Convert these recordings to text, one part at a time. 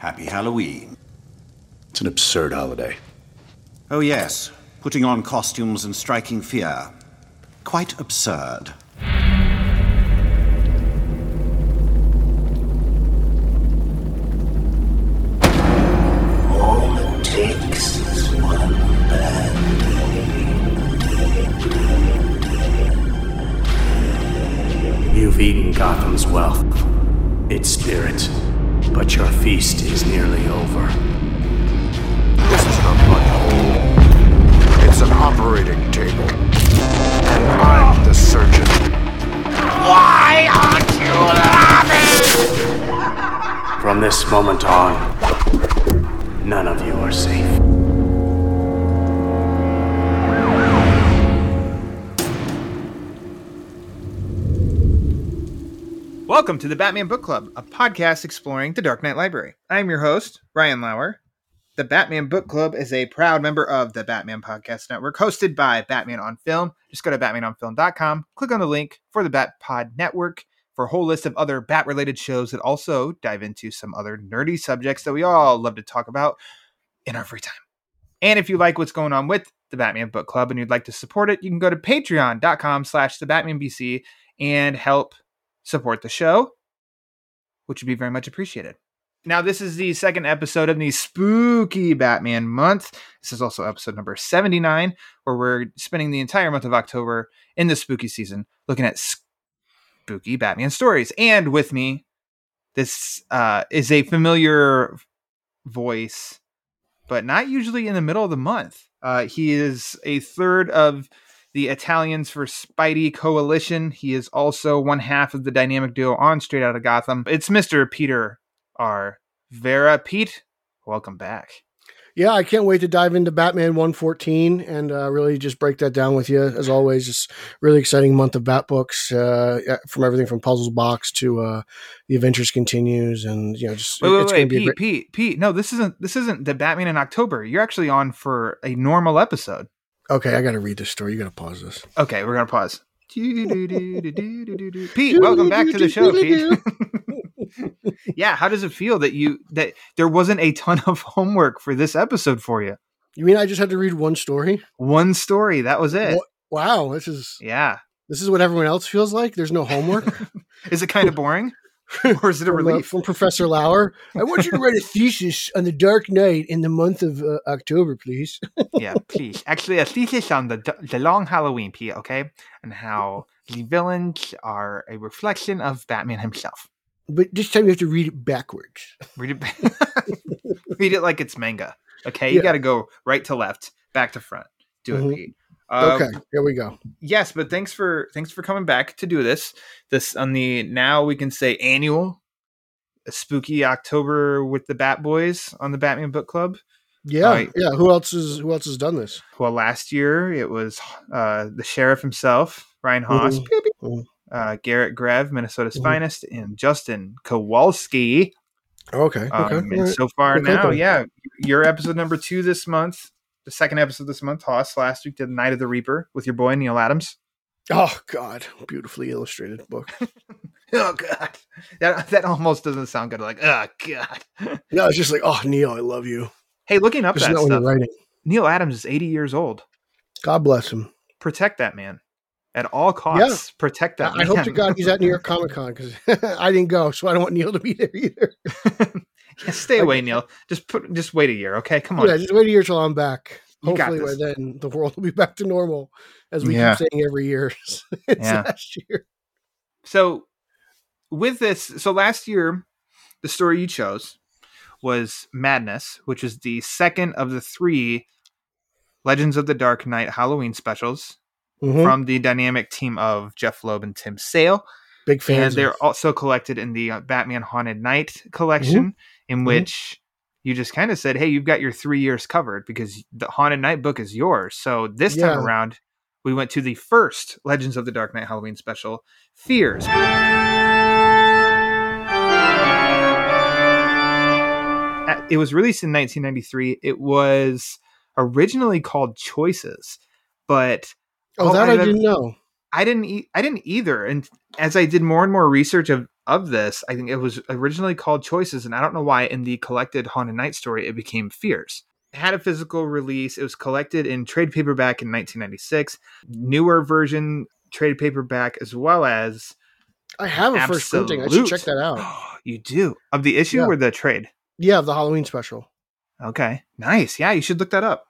Happy Halloween. It's an absurd holiday. Oh, yes. Putting on costumes and striking fear. Quite absurd. All it takes is one bad You've eaten Gotham's wealth, its spirit, but your feast is nearly over. This isn't a mud hole. It's an operating table. And I'm the surgeon. Why aren't you laughing? From this moment on, none of you are safe. Welcome to the Batman Book Club, a podcast exploring the Dark Knight Library. I'm your host, Ryan Lauer. The Batman Book Club is a proud member of the Batman Podcast Network, hosted by Batman on Film. Just go to batmanonfilm.com, click on the link for the Bat Pod Network for a whole list of other bat related shows that also dive into some other nerdy subjects that we all love to talk about in our free time. And if you like what's going on with the Batman Book Club and you'd like to support it, you can go to patreon.com slash the Batman BC and help support the show, which would be very much appreciated. Now, this is the second episode of the spooky Batman month. This is also episode number 79, where we're spending the entire month of October in the spooky season looking at spooky Batman stories. And with me, this uh, is a familiar voice, but not usually in the middle of the month. Uh, he is a third of the Italians for Spidey Coalition. He is also one half of the dynamic duo on Straight Out of Gotham. It's Mr. Peter R. Verra. Pete, welcome back. Yeah, I can't wait to dive into Batman 114 and uh, really just break that down with you. As always, just really exciting month of Bat books, uh, from everything from Puzzles Box to uh, The Adventures Continues, and you know, just Wait, wait, it's wait, going to be Pete, great. Pete, Pete. No, this isn't. This isn't the Batman in October. You're actually on for a normal episode. Okay, I got to read this story. You got to pause this. Okay, we're gonna pause. Pete, welcome back to the show, Pete. yeah, how does it feel that you that there wasn't a ton of homework for this episode for you? You mean I just had to read one story? One story, that was it. Wow, this is Yeah. this is what everyone else feels like. There's no homework. Is it kind of boring? or is it a from, uh, relief? from Professor Lauer. I want you to write a thesis on the Dark Knight in the month of uh, October, please. yeah, please. Actually, a thesis on the the long Halloween, Pete, okay? And how the villains are a reflection of Batman himself. But this time you have to read it backwards. Read it Read it like it's manga. Okay, you Yeah. got to go right to left, back to front. Do it, Mhm. Pete. Um, okay, here we go. yes but thanks for thanks for coming back to do this this on the now we can say annual spooky october with the bat boys on the batman book club Yeah, Right. yeah. Who else is who else has done this? well last year it was uh the sheriff himself ryan haas Mhm. Pew, pew. Mhm. uh garrett grev minnesota's Mhm. finest and justin kowalski Okay, okay. um, and so far now yeah your episode number two this month the second episode this month haas last week did night of the reaper with your boy neal adams Oh God, beautifully illustrated book. Oh god, that that almost doesn't sound good. Like, oh god. No, it's just like, oh Neal, I love you. Hey, looking up Just that not when you're stuff. writing. Neal Adams is 80 years old. God bless him. Protect that man at all costs. Protect that. I, I hope to God he's at New York Comic Con because I didn't go, so I don't want Neal to be there either. Yeah, stay away, Neal. Just put. Just wait a year, okay? Come on. Yeah, just wait a year till I'm back. You Hopefully by then the world will be back to normal, as we Yeah. keep saying every year. since Yeah. last year. So, with this, so last year, the story you chose was Madness, which is the second of the three Legends of the Dark Knight Halloween specials Mhm. from the dynamic team of Jeph Loeb and Tim Sale. Big and fans. they're of- also collected in the uh, Batman Haunted Night collection, in Mhm. which you just kind of said, "Hey, you've got your three years covered because the Haunted Night book is yours." So this time around, we went to the first Legends of the Dark Knight Halloween special, Fears. It was released in 1993. It was originally called Choices, but oh, that I I've didn't know. I didn't e- I didn't either. And as I did more and more research of of this, I think it was originally called Choices, and I don't know why in the collected Haunted Night story it became Fears. It had a physical release. It was collected in trade paperback in 1996, newer version trade paperback, as well as I have a first printing. I should check that out. you do of the issue Yeah. or the trade? Yeah, the Halloween special. Okay, nice. Yeah, you should look that up.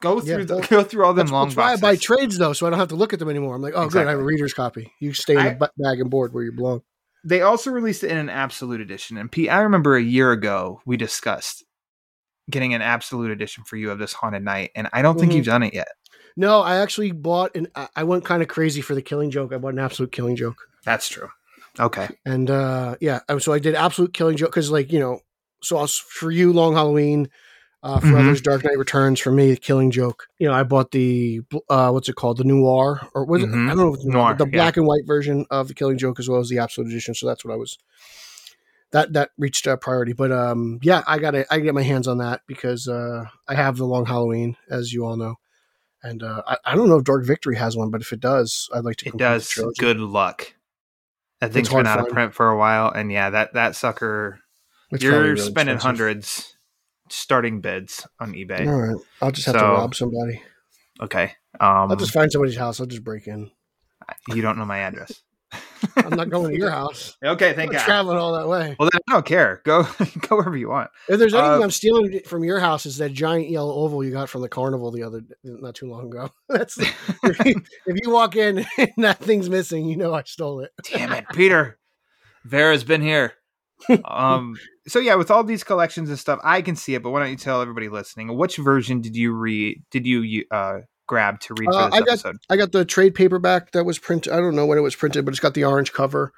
Go Yeah, through the, well, go through all them That's, long that's why I buy trades though, so I don't have to look at them anymore. I'm like, oh, good, I have a reader's copy. You stay in I- the bag and board where you belong. They also released it in an absolute edition. And Pete, I remember a year ago we discussed getting an absolute edition for you of this haunted night, and I don't think Mhm. you've done it yet. No, I actually bought an. I- I went kind of crazy for the Killing Joke. I bought an absolute Killing Joke, That's true. Okay. and uh yeah, so I did absolute Killing Joke because, like, you know, so I was, for you, Long Halloween. Uh, for Mhm. others, Dark Knight Returns. For me, Killing Joke. You know, I bought the uh, what's it called, the Noir, or was it? Mhm. I don't know, if it's noir, the yeah. black and white version of the Killing Joke as well as the Absolute Edition. So that's what I was. That that reached a priority, but um, yeah, I got I get my hands on that because uh, I have the Long Halloween, as you all know, and uh, I, I don't know if Dark Victory has one, but if it does, I'd like to. It does. Good luck. That thing's been out of print for a while, and yeah, that that sucker. It's you're really spending expensive. hundreds starting bids on eBay. All right, I'll just have to rob somebody. Okay. Um, I'll just find somebody's house. I'll just break in. you don't know my address. I'm not going to your house. Okay, thank God. traveling all that way. Well, then I don't care. Go go wherever you want. If there's anything Uh, I'm stealing from your house, is that giant yellow oval you got from the carnival the other not too long ago. That's if you, if you walk in and that thing's missing, you know I stole it. Damn it, Peter. Verra's been here. Um. So yeah, with all these collections and stuff, I can see it. But why don't you tell everybody listening which version did you read? Did you uh grab to read Uh, this I got- episode? I got the trade paperback that was printed. I don't know when it was printed, but it's got the orange cover.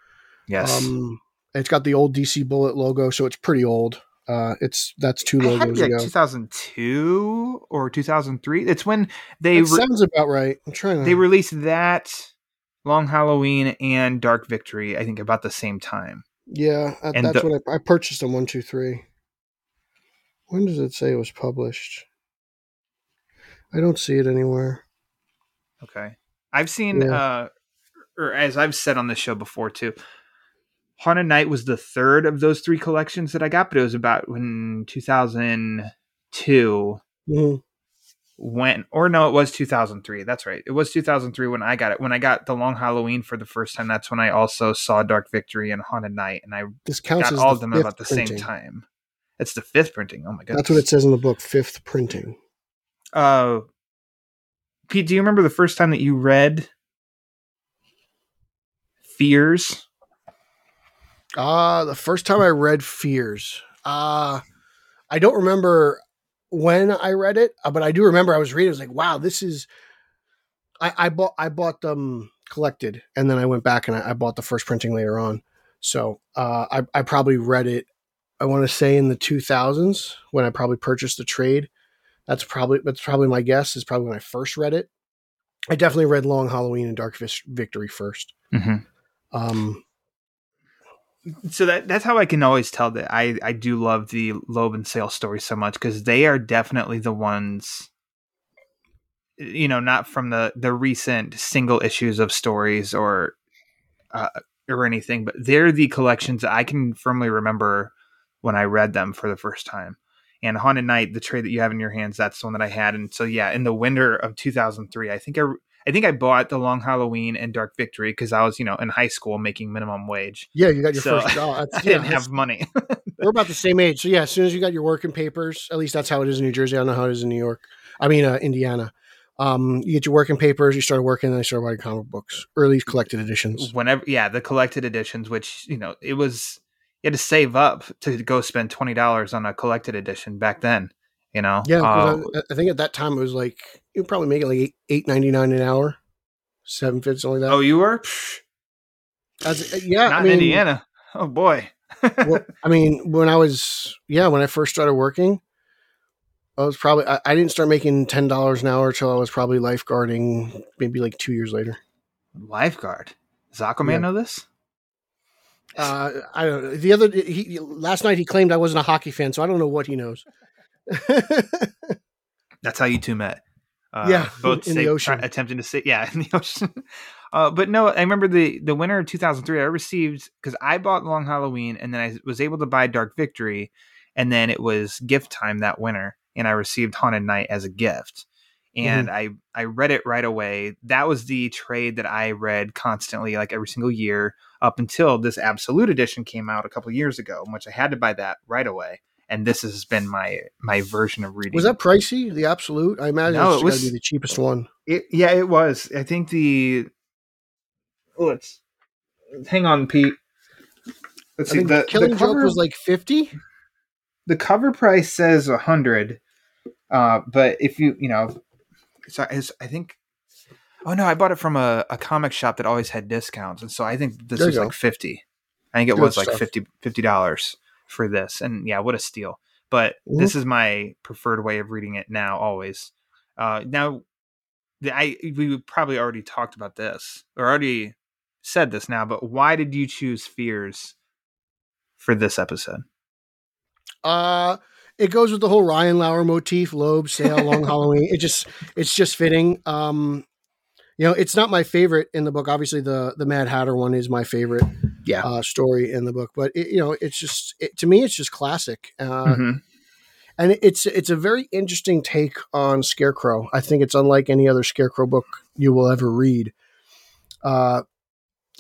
Yes. Um, it's got the old DC Bullet logo, so it's pretty old. Uh, it's that's two had logos like ago. 2002 or 2003. It's when they It re- sounds about right. I'm trying to. they released that Long Halloween and Dark Victory. I think about the same time. Yeah, and that's the- what I, I purchased them. One, two, three. When does it say it was published? I don't see it anywhere. Okay. I've seen Yeah. uh or as I've said on this show before too. Haunted Night was the third of those three collections that I got, but it was about when 2002 Mhm. When or no, it was 2003. That's right. It was 2003 when I got it. When I got the Long Halloween for the first time, that's when I also saw Dark Victory and Haunted Night and I This counts got as all the of them fifth about the same time. It's the fifth printing. Oh my god That's what it says in the book. Fifth printing. Uh, Pete, do you remember the first time that you read Fears? Uh the first time I read Fears. Uh I don't remember when I read it, uh, but I do remember I was reading. I was like, "Wow, this is." I, I bought I bought them collected, and then I went back and I, I bought the first printing later on. So uh, I I probably read it. I want to say in the two thousands when I probably purchased the trade. That's probably that's probably my guess. Is probably when I first read it. I definitely read Long Halloween and Dark Victory first. Mm-hmm. Um, So that that's how I can always tell that I I do love the Loeb and Sale stories so much because they are definitely the ones. You know, not from the the recent single issues of stories or uh, or anything, but they're the collections I can firmly remember when I read them for the first time. And Haunted Night, the trade that you have in your hands, that's the one that I had. And so, yeah, in the winter of 2003, I think I, I think I bought the Long Halloween and Dark Victory because I was, you know, in high school making minimum wage. yeah, you got your So, first job. I didn't yeah, have money. We're about the same age. So yeah, as soon as you got your working papers, at least that's how it is in New Jersey. I don't know how it is in New York. I mean, uh, Indiana. Um, you get your working papers, you started working, and then you started writing comic books, or at least collected editions. Whenever, yeah, the collected editions, which you know, it was you had to save up to go spend twenty dollars on a collected edition back then. You know, yeah Uh, I, I think at that time it was like you probably make it like eight eight ninety nine an hour, seven fifty something like that oh, you were As, uh, yeah, not I mean, in Indiana. Oh boy. well, I mean, when I was yeah, when I first started working, I was probably I, I didn't start making ten dollars an hour until I was probably lifeguarding, maybe like two years later. Lifeguard. Does Aquaman Yeah. know this? Uh, I don't know. The other he last night he claimed I wasn't a hockey fan, so I don't know what he knows. That's how you two met. Uh, Yeah, both in the ocean. try- attempting to say, yeah, in the ocean. Uh, but no, I remember the the winter of 2003. I received because I bought Long Halloween, and then I was able to buy Dark Victory, and then it was gift time that winter, and I received Haunted Night as a gift, and Mm-hmm. I I read it right away. That was the trade that I read constantly, like every single year, up until this Absolute Edition came out a couple years ago, in which I had to buy that right away. And this has been my my version of reading. Was that pricey? The absolute? I imagine No, it's it to was- be the cheapest one. It, yeah, it was. I think the. Oh, it's. Hang on, Pete. Let's I see. The, Killing the cover, Joke was like fifty. the cover price says a hundred, uh, but if you you know, so it's, I think. Oh no, I bought it from a, a comic shop that always had discounts, and so I think this There you was go. like fifty. I think it Good was like stuff. 50 dollars for this, and yeah, what a steal! But Mhm. this is my preferred way of reading it now, always. Uh, now, I we probably already talked about this or already said this now, but why did you choose Fears for this episode? Uh it goes with the whole Ryan Lauer motif, Loeb, Sale, Long Halloween. It just it's just fitting. Um you know, it's not my favorite in the book. Obviously, the the Mad Hatter one is my favorite Yeah. uh, story in the book. But it, you know, it's just it, to me, it's just classic. Uh, Mhm. and it's it's a very interesting take on Scarecrow. I think it's unlike any other Scarecrow book you will ever read. Uh,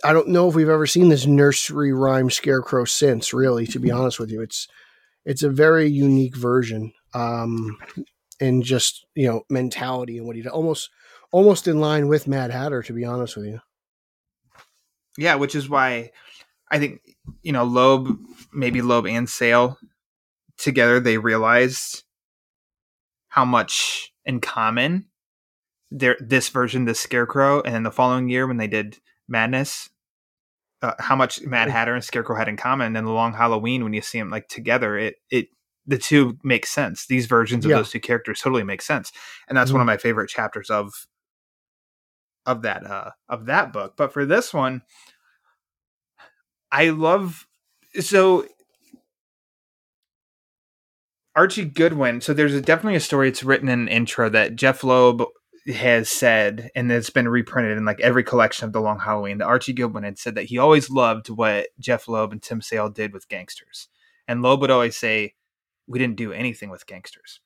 I don't know if we've ever seen this nursery rhyme Scarecrow since. Really, to be honest with you, it's it's a very unique version, um, and just you know mentality and what he did. Almost almost in line with Mad Hatter. To be honest with you, Yeah, which is why I think you know Loeb, maybe Loeb and Sale together, they realized how much in common their this version, this Scarecrow, and then the following year when they did Madness, uh, how much Mad Hatter and Scarecrow had in common. And then the Long Halloween, when you see them like together, it it the two make sense. These versions of Yeah. those two characters totally make sense, and that's one of my favorite chapters of of that uh of that book. But for this one, I love so Archie Goodwin. So there's a, definitely a story. It's written in an intro that Jeph Loeb has said, and it's been reprinted in like every collection of the Long Halloween. That Archie Goodwin had said that he always loved what Jeph Loeb and Tim Sale did with gangsters, and Loeb would always say, "We didn't do anything with gangsters."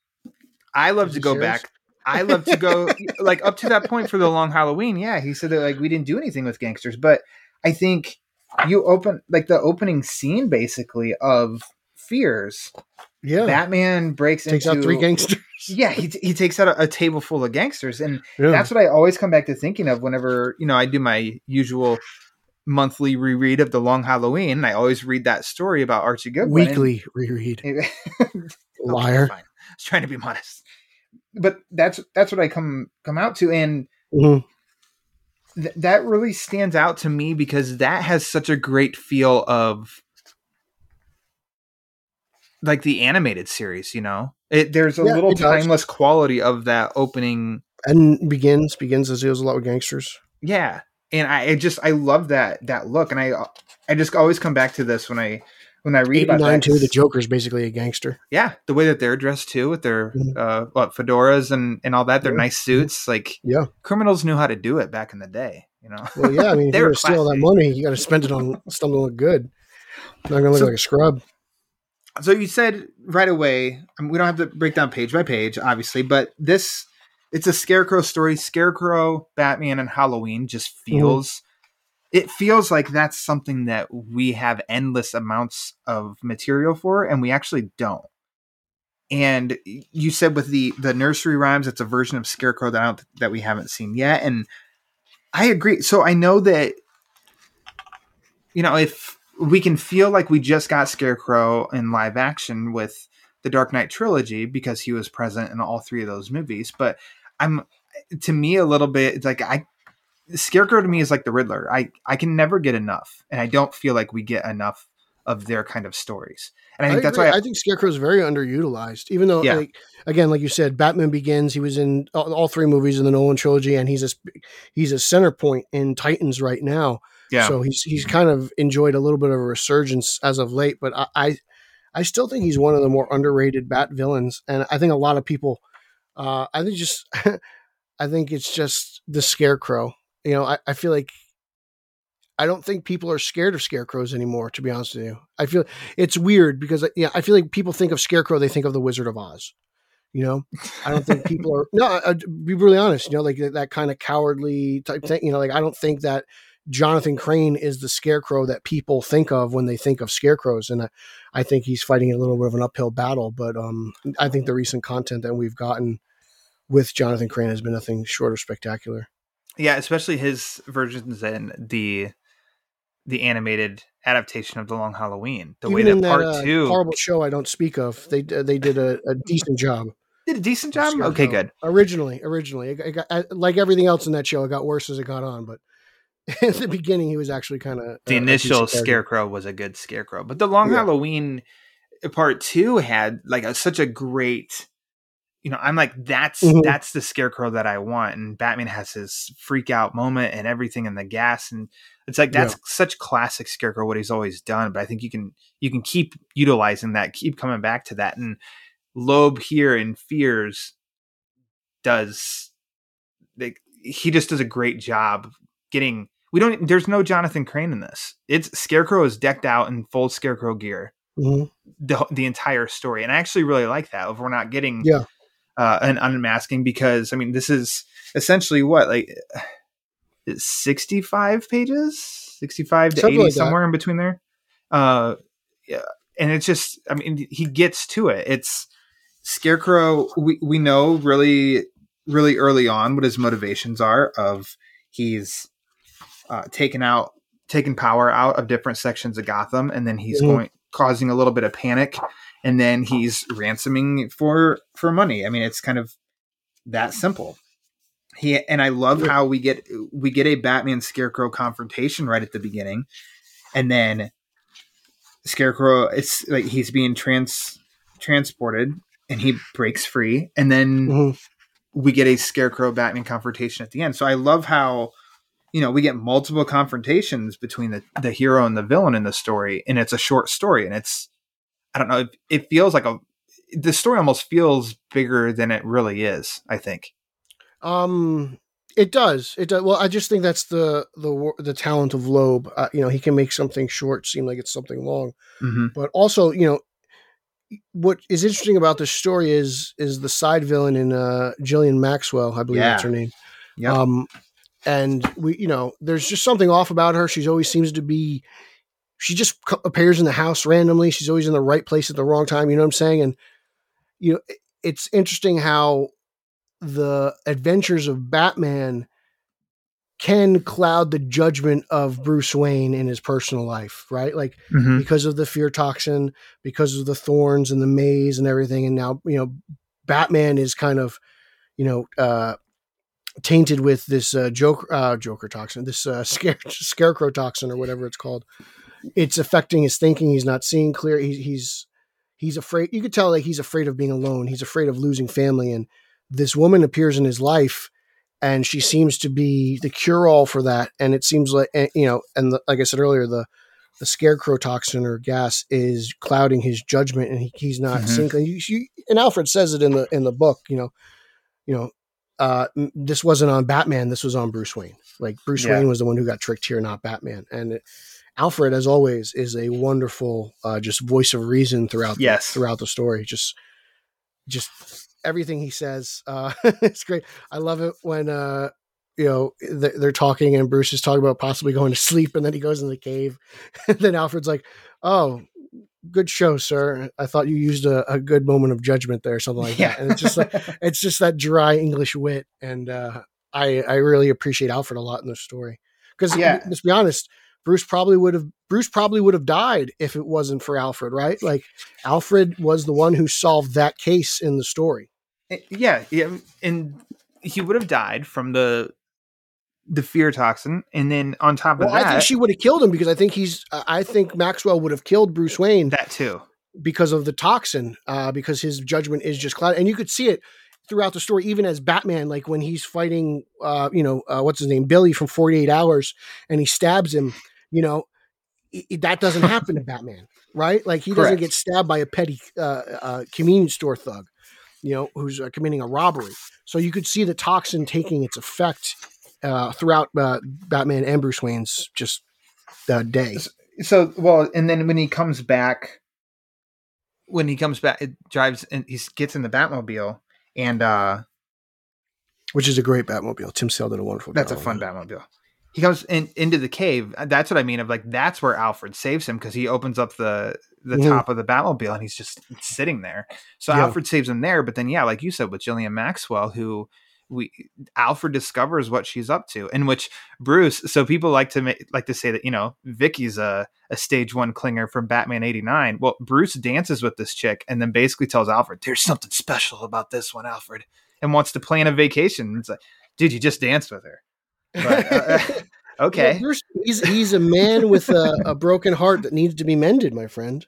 I love to go serious? back. I love to go like up to that point for the Long Halloween. Yeah, he said that like we didn't do anything with gangsters, but I think you open like the opening scene basically of Fears. yeah, Batman breaks takes into out three gangsters. yeah, he, he takes out a, a table full of gangsters, and Yeah. that's what I always come back to thinking of whenever you know I do my usual monthly reread of the Long Halloween. I always read that story about Archie Goodwin. Weekly reread. Okay, Liar. fine. I was trying to be modest, but that's that's what I come come out to, and Mhm. th- that really stands out to me because that has such a great feel of like the animated series. You know, it, there's a Yeah, little it does. timeless quality of that opening And begins begins as deals a lot with gangsters. Yeah, and I, I just I love that that look, and I I just always come back to this when I when I read about nine that. too. The Joker's basically a gangster. yeah, the way that they're dressed too, with their Mhm. uh what fedoras and and all that, their Yeah. nice suits. Like Yeah. criminals knew how to do it back in the day. You know, Well, yeah. I mean, if They you're were gonna steal that money, you got to spend it on something to look good. Not gonna look So- like a scrub. so you said right away I mean, we don't have to break down page by page obviously but this it's a scarecrow story scarecrow batman and halloween just feels it feels like that's something that we have endless amounts of material for and we actually don't. And you said with the the nursery rhymes it's a version of scarecrow that I that we haven't seen yet and i agree. So i know that you know if we can feel like we just got scarecrow in live action with the dark knight trilogy because he was present in all three of those movies but i'm to me a little bit it's like i scarecrow to me is like the riddler i i can never get enough and i don't feel like we get enough of their kind of stories and i think that's agree. why I think Scarecrow is very underutilized. Even though, Yeah. like, again, like you said, Batman Begins. He was in all, all three movies in the Nolan trilogy, and he's a he's a center point in Titans right now. yeah So he's he's kind of enjoyed a little bit of a resurgence as of late, but I I, I still think he's one of the more underrated Bat villains, and I think a lot of people, uh, I think just I think it's just the scarecrow. You know, I, I feel like I don't think people are scared of scarecrows anymore. To be honest with you, I feel it's weird because yeah, I feel like people think of scarecrow, they think of the Wizard of Oz. You know, I don't think people are no. I, be really honest. You know, like that, that kind of cowardly type thing. You know, like I don't think that Jonathan Crane is the scarecrow that people think of when they think of scarecrows, and I, I think he's fighting a little bit of an uphill battle. But um, I think the recent content that we've gotten with Jonathan Crane has been nothing short of spectacular. Yeah, especially his versions in the the animated adaptation of the Long Halloween. The Even way that in part uh, two horrible show I don't speak of, they uh, they did a, a decent job. did a decent job. Okay, good. Originally, originally, it, it got, uh, like everything else in that show, it got worse as it got on. But in the beginning, he was actually kind of The initial scarecrow was a good scarecrow, but the Long Yeah. Halloween part two had like a, such a great. You know, I'm like that's Mhm. that's the scarecrow that I want, and Batman has his freak out moment and everything in the gas, and it's like that's such classic scarecrow what he's always done. But I think you can you can keep utilizing that, keep coming back to that, and Loeb here in Fears does like he just does a great job getting we don't there's no Jonathan Crane in this. It's Scarecrow is decked out in full Scarecrow gear Mhm. the the entire story, and I actually really like that. If we're not getting Yeah. Uh, an unmasking, because I mean this is essentially what like it's sixty five pages, sixty five to Something eighty like somewhere in between there. Uh, yeah, and it's just I mean he gets to it. It's Scarecrow. We we know really really early on what his motivations are. Of he's uh, taken out taken power out of different sections of Gotham, and then he's Mhm. going causing a little bit of panic, and then he's ransoming for for money. I mean, it's kind of that simple. He and I love how we get we get a Batman Scarecrow confrontation right at the beginning, and then Scarecrow it's like he's being trans transported and he breaks free, and then Mhm. we get a Scarecrow Batman confrontation at the end. So I love how you know we get multiple confrontations between the the hero and the villain in the story, and it's a short story, and it's I don't know it, it feels like a the story almost feels bigger than it really is. I think. Um, it does. It does. Well, I just think that's the the the talent of Loeb. Uh, you know, he can make something short seem like it's something long. Mm-hmm. But also, you know, what is interesting about this story is is the side villain in uh Jillian Maxwell, I believe that's her name. Yep. Um, and we, you know, there's just something off about her. She always seems to be. She just appears in the house randomly. She's always in the right place at the wrong time. You know what I'm saying? And you know, it's interesting how the adventures of Batman can cloud the judgment of Bruce Wayne in his personal life, right? Like Mm-hmm. because of the fear toxin, because of the thorns and the maze and everything. And now, you know, Batman is kind of, you know, uh, tainted with this uh, Joker, uh, Joker toxin, this uh, scare, scarecrow toxin or whatever it's called. It's affecting his thinking. He's not seeing clear. He, he's he's afraid. You could tell like he's afraid of being alone. He's afraid of losing family. And this woman appears in his life, and she seems to be the cure all for that. And it seems like eh, you know, and the, like I said earlier, the the scarecrow toxin or gas is clouding his judgment, and he, he's not Mhm. seeing. You, you, and Alfred says it in the in the book. You know, you know, uh, this wasn't on Batman. This was on Bruce Wayne. Like Bruce Yeah. Wayne was the one who got tricked here, not Batman. And it, Alfred, as always, is a wonderful uh, just voice of reason throughout Yes. the, throughout the story. Just just everything he says. Uh, it's great. I love it when uh, you know they're, they're talking and Bruce is talking about possibly going to sleep, and then he goes in the cave, and then Alfred's like, "Oh." Good show, sir. I thought you used a, a good moment of judgment there, or something like that. And it's just like it's just that dry English wit, and uh, I I really appreciate Alfred a lot in this story because Yeah. let's be honest, Bruce probably would have Bruce probably would have died if it wasn't for Alfred, right? Like Alfred was the one who solved that case in the story. Eh, yeah, yeah, and he would have died from the the fear toxin, and then on top of Well, that, I think she would have killed him because I think he's I think Maxwell would have killed Bruce Wayne that too. because of the toxin, uh, because his judgment is just clouded, and you could see it throughout the story, even as Batman, like when he's fighting, uh, you know, uh, what's his name, Billy from Forty Eight Hours, and he stabs him, you know, i- i- that doesn't happen to Batman, right? Like he doesn't get stabbed by a petty uh, uh, convenience store thug. you know, who's uh, committing a robbery. So you could see the toxin taking its effect uh, throughout uh, Batman and Bruce Wayne's just uh, day. So well, and then when he comes back, when he comes back, it drives and he gets in the Batmobile, and uh Which is a great Batmobile. Tim Sale did a wonderful that's a fun. Batmobile. He comes in into the cave. That's what I mean. Of like that's where Alfred saves him because he opens up the the Mhm. top of the Batmobile and he's just sitting there. So Yeah. Alfred saves him there. But then yeah, like you said with Jillian Maxwell, who we Alfred discovers what she's up to, in which Bruce. So people like to make like to say that you know Vicky's a a stage one clinger from Batman eighty nine. Well, Bruce dances with this chick and then basically tells Alfred, "There's something special about this one, Alfred," and wants to plan a vacation. It's like, dude, you just danced with her. But, uh, okay. He's he's a man with a, a broken heart that needs to be mended, my friend.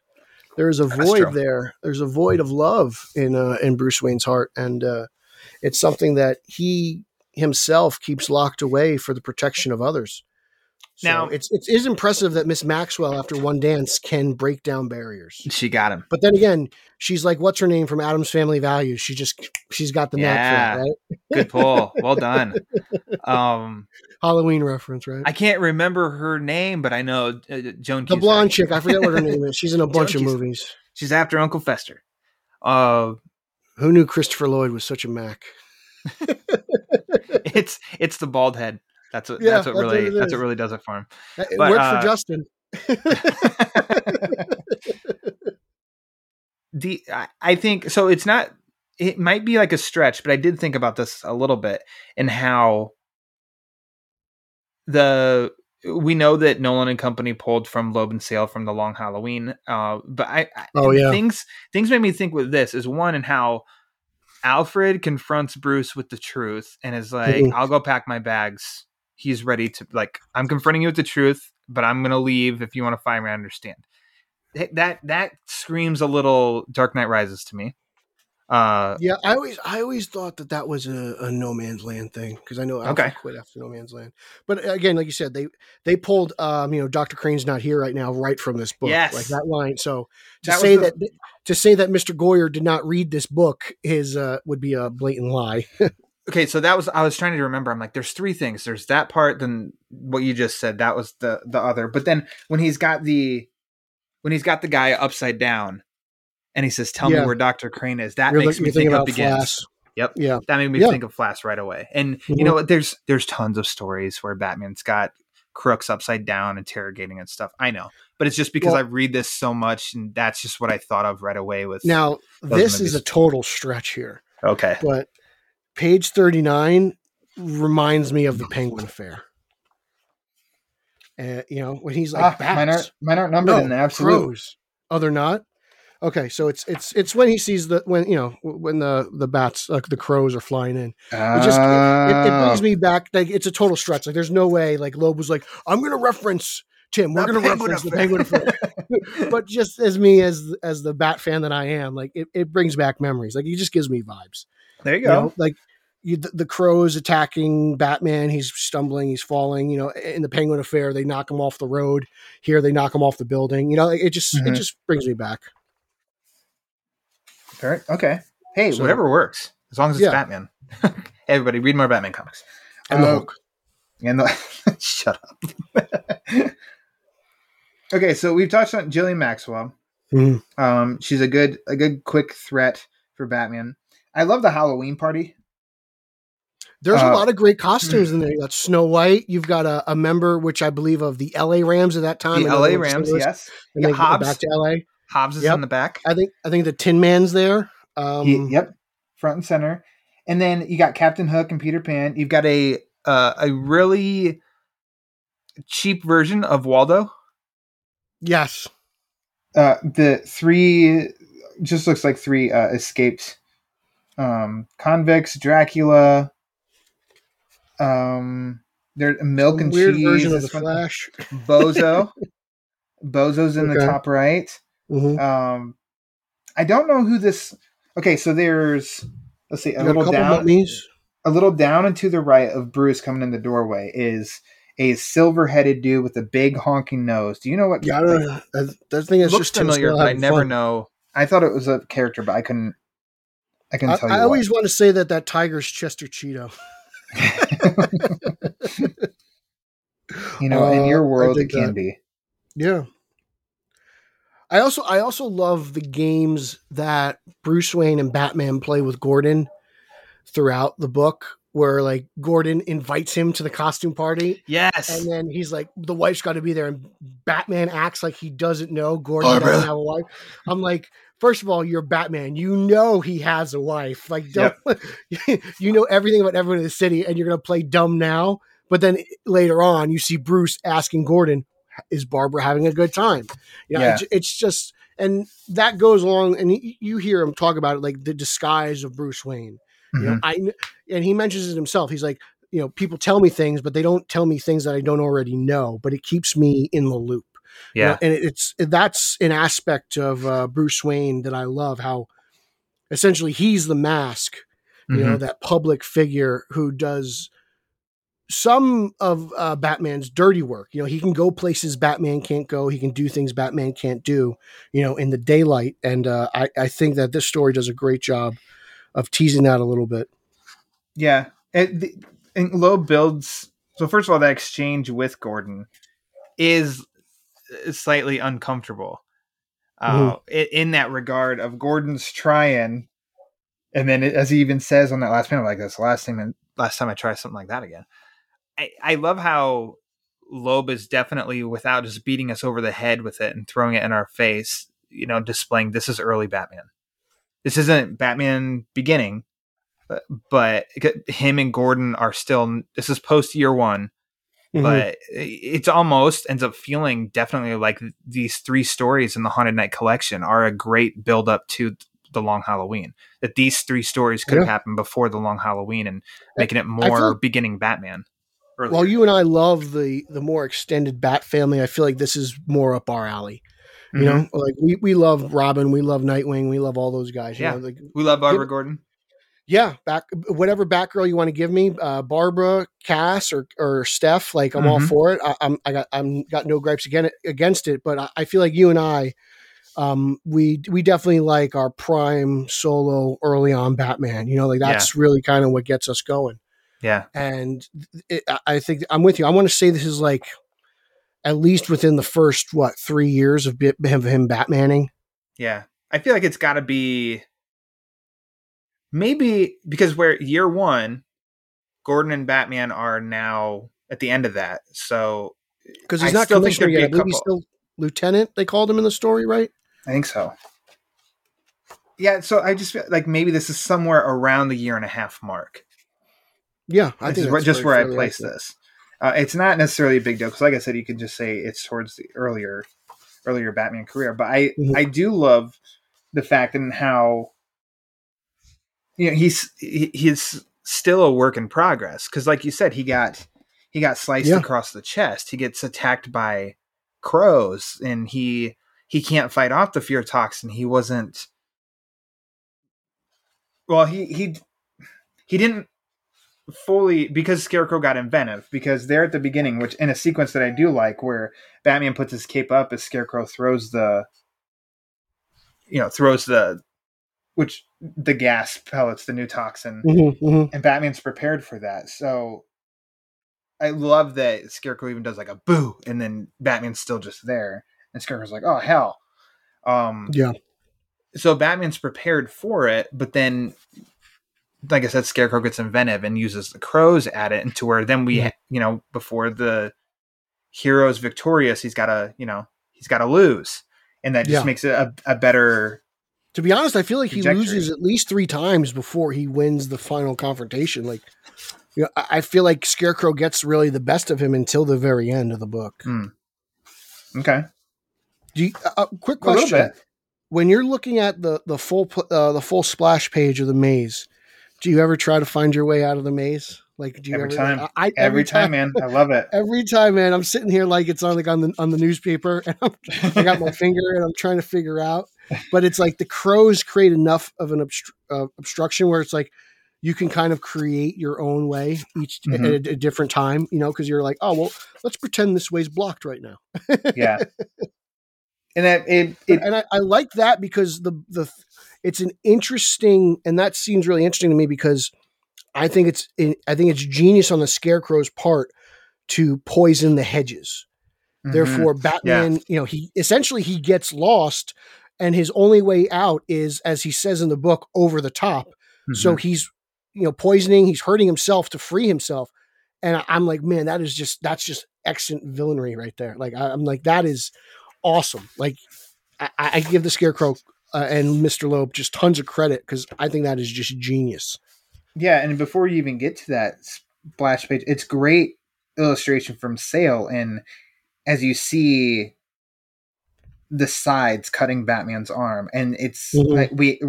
There's a That's void true. there. There's a void of love in uh, in Bruce Wayne's heart, and uh, it's something that he himself keeps locked away for the protection of others. So Now- it's it is impressive that Miss Maxwell, after one dance, can break down barriers. She got him. But then again, she's like, what's her name from Addams Family Values? She just she's got the knack for it, right? Good pull. Well done. Um, Halloween reference, right? I can't remember her name, but I know uh, Joan. the Cusack. blonde chick, I forget what her name is. She's in a bunch of Cusack. movies. She's after Uncle Fester. Uh, Who knew Christopher Lloyd was such a Mac? it's it's the bald head. That's what Yeah, that's what that's really it that's what really does it for him. It But, worked uh, for Justin. the I, I think so. It's not. It might be like a stretch, but I did think about this a little bit and how the we know that Nolan and company pulled from Loeb and Sale from the Long Halloween. Uh, but I, I Oh, yeah. things things made me think with this is one and how Alfred confronts Bruce with the truth and is like, Mhm. "I'll go pack my bags." He's ready to like, "I'm confronting you with the truth, but I'm gonna leave if you want to fight me. I understand." That that screams a little Dark Knight Rises to me. Uh, Yeah, I always I always thought that that was a, a No Man's Land thing because I know i Okay. quit after No Man's Land. But uh, again, like you said, they they pulled um you know Doctor Crane's not here right now right from this book, Yes. like that line. So to That say the- that to say that Mr. Goyer did not read this book is uh would be a blatant lie. okay so that was i was trying to remember. I'm like there's three things. There's that part then what you just said that was the the other. But then when he's got the when he's got the guy upside down and he says tell Yeah. me where dr crane is that You're makes me think of begins. Yep. Yeah. that made me Yeah. think of flash right away. And Mhm. you know what? There's there's tons of stories where batman's got crooks upside down interrogating and stuff. I know. But it's just because Well- i read this so much and that's just what i thought of right away with Now this is a total stretch here, okay. But page thirty nine reminds me of the Penguin Affair. Uh, you know when he's like Ah, mine bats. aren't mine aren't numbered No, in there absolutely crows. Oh, they're not. Okay, so it's it's it's when he sees the when you know when the the bats like the crows are flying in. It just it, it Oh. brings me back. Like it's a total stretch. Like there's no way. Like Loeb was like, I'm going to reference Tim. We're The going to Penguin reference the Penguin Affair. but just as me as as the Bat fan that I am, like it, it brings back memories. Like he just gives me vibes. There you You go know, like you, the, the crows attacking Batman. He's stumbling. He's falling. You know, in the Penguin Affair, they knock him off the road. Here, they knock him off the building. You know, it just it Mhm. just brings me back. Fair- Okay. Hey, So- whatever works, as long as it's Yeah. Batman. hey, everybody, read more Batman comics. And the Uh, Hulk. And the shut up. okay, so we've touched on Jillian Maxwell. Mhm. Um, she's a good, a good, quick threat for Batman. I love the Halloween party. There's Uh, a lot of great costumes in there. You got Snow White. You've got a, a member, which I believe of the L.A. Rams at that time. The LA Rams. Yes. And Yeah, Hobbes. back to L.A. Hobbes is Yep. in the back. I think I think the Tin Man's there. Um, He- yep, front and center. And then you got Captain Hook and Peter Pan. You've got a uh, a really cheap version of Waldo. Yes. uh the three just looks like three uh escaped um convicts dracula um there milk and Weird cheese version of the Flash. bozo bozo's in the top right Mhm. um i don't know who this okay so there's let's see a got a little down mummies. a little down and to the right of bruce coming in the doorway is a silver-headed dude with a big honking nose do you know what Yeah, I don't know. I, I think it looks just familiar but i never fun. know i thought it was a character but i couldn't I can I, tell you. I what. always want to say that that tiger's Chester Cheeto. you know, in Uh, your world, it can that. be. Yeah. I also I also love the games that Bruce Wayne and Batman play with Gordon throughout the book where like Gordon invites him to the costume party Yes. and then he's like the wife's got to be there and Batman acts like he doesn't know Gordon Barbara. doesn't have a wife. I'm like First of all, you're Batman. You know he has a wife. Like, don't you know everything about everyone in the city, and you're gonna play dumb now. But then later on, you see Bruce asking Gordon, "Is Barbara having a good time?" You know, Yeah. it's, it's just, and that goes along, and you hear him talk about it, like the disguise of Bruce Wayne. You know, Mhm. I and he mentions it himself. He's like, you know, people tell me things, but they don't tell me things that I don't already know. But it keeps me in the loop. You know, yeah. and it's that's an aspect of uh, Bruce Wayne that I love. How essentially he's the mask you know Mhm. that public figure who does some of uh, batman's dirty work you know he can go places batman can't go he can do things batman can't do you know in the daylight and uh, I, I think that this story does a great job of teasing that a little bit Yeah, it, the, and Loeb builds. So first of all, that exchange with Gordon is slightly uncomfortable. Uh, i- in that regard, of Gordon's trying, and then it, as he even says on that last panel, like this last thing, last time I try something like that again. I, I love how Loeb is definitely without just beating us over the head with it and throwing it in our face. You know, displaying this is early Batman. This isn't Batman beginning but- but him and Gordon are still this is post year one, Mhm. but it's almost ends up feeling definitely like these three stories in the Haunted Night collection are a great build up to the Long Halloween. That these three stories could have happened before the Long Halloween and making it more like- beginning Batman. earlier. while you and i love the the more extended bat family i feel like this is more up our alley you Mhm. know like we we love robin we love nightwing we love all those guys you Yeah. know, like we love Barbara Give- Gordon. Yeah, back whatever Batgirl you want to give me, uh, Barbara, Cass, or or Steph, like I'm all Mhm. for it. I, I'm I got I'm got no gripes again against it, but I, I feel like you and I, um, we we definitely like our prime solo early on Batman. You know, like that's really kind of what gets us going. Yeah. And it, I- think I'm with you. I want to say this is like at least within the first what three years of him Batmaning. Yeah. I feel like it's got to be maybe because where year one, Gordon and Batman are now at the end of that. So Because he's I not still think commissioner be yet. Believe he's still lieutenant. They called him in the story, right? I think so. Yeah. So I just feel like maybe this is somewhere around the year and a half mark. Yeah, I This think is just where I place this. Uh, it's not necessarily a big deal because, like I said, you can just say it's towards the earlier, earlier Batman career. But I, Mhm. I do love the fact and how, you know, he's he, he's still a work in progress because, like you said, he got he got sliced Yeah. across the chest. He gets attacked by crows, and he he can't fight off the fear toxin. He wasn't. Well, he he he didn't fully because Scarecrow got inventive because they're at the beginning, which in a sequence that I do like, where Batman puts his cape up as Scarecrow throws the, you know, throws the, which the gas pellets, the new toxin, Mhm, mhm. and Batman's prepared for that. So I love that Scarecrow even does like a boo, and then Batman's still just there, and Scarecrow's like, oh hell, um, Yeah. So Batman's prepared for it, but then, like I said, Scarecrow gets inventive and uses the crows at it, and to where then we, Yeah. you know, before the hero's victorious, he's got to, you know, he's got to lose, and that just Yeah. makes it a, a better. To be honest, I feel like he loses at least three times before he wins the final confrontation. Like, you know, I feel like Scarecrow gets really the best of him until the very end of the book. Okay, Do you, uh, uh, quick question. When you're looking at the the full uh, the full splash page of the maze, do you ever try to find your way out of the maze? Like, do you Every ever, time. I, I- Every time, man, I love it. Every time, man, I'm sitting here like it's on like on the on the newspaper, and I'm, I got my finger and I'm trying to figure out. But it's like the crows create enough of an obstru- uh, obstruction where it's like you can kind of create your own way each Mhm. at a, a different time, you know, because you're like, oh well, let's pretend this way's blocked right now. Yeah, and that it, it and I, I like that because the the it's an interesting, and that seems really interesting to me because I think it's I think it's genius on the Scarecrow's part to poison the hedges. Mhm. Therefore, Batman, you know, he essentially he gets lost, and his only way out is, as he says in the book, over the top. So Mhm. he's, you know, poisoning. He's hurting himself to free himself. And I'm like, man, that is just that's just excellent villainry right there. Like I- I'm like, that is awesome. Like I, I give the Scarecrow uh, and Mr. Loeb just tons of credit because I think that is just genius. Yeah, and before you even get to that splash page, it's great illustration from Sale, and as you see the sides cutting Batman's arm, and it's Mhm. like we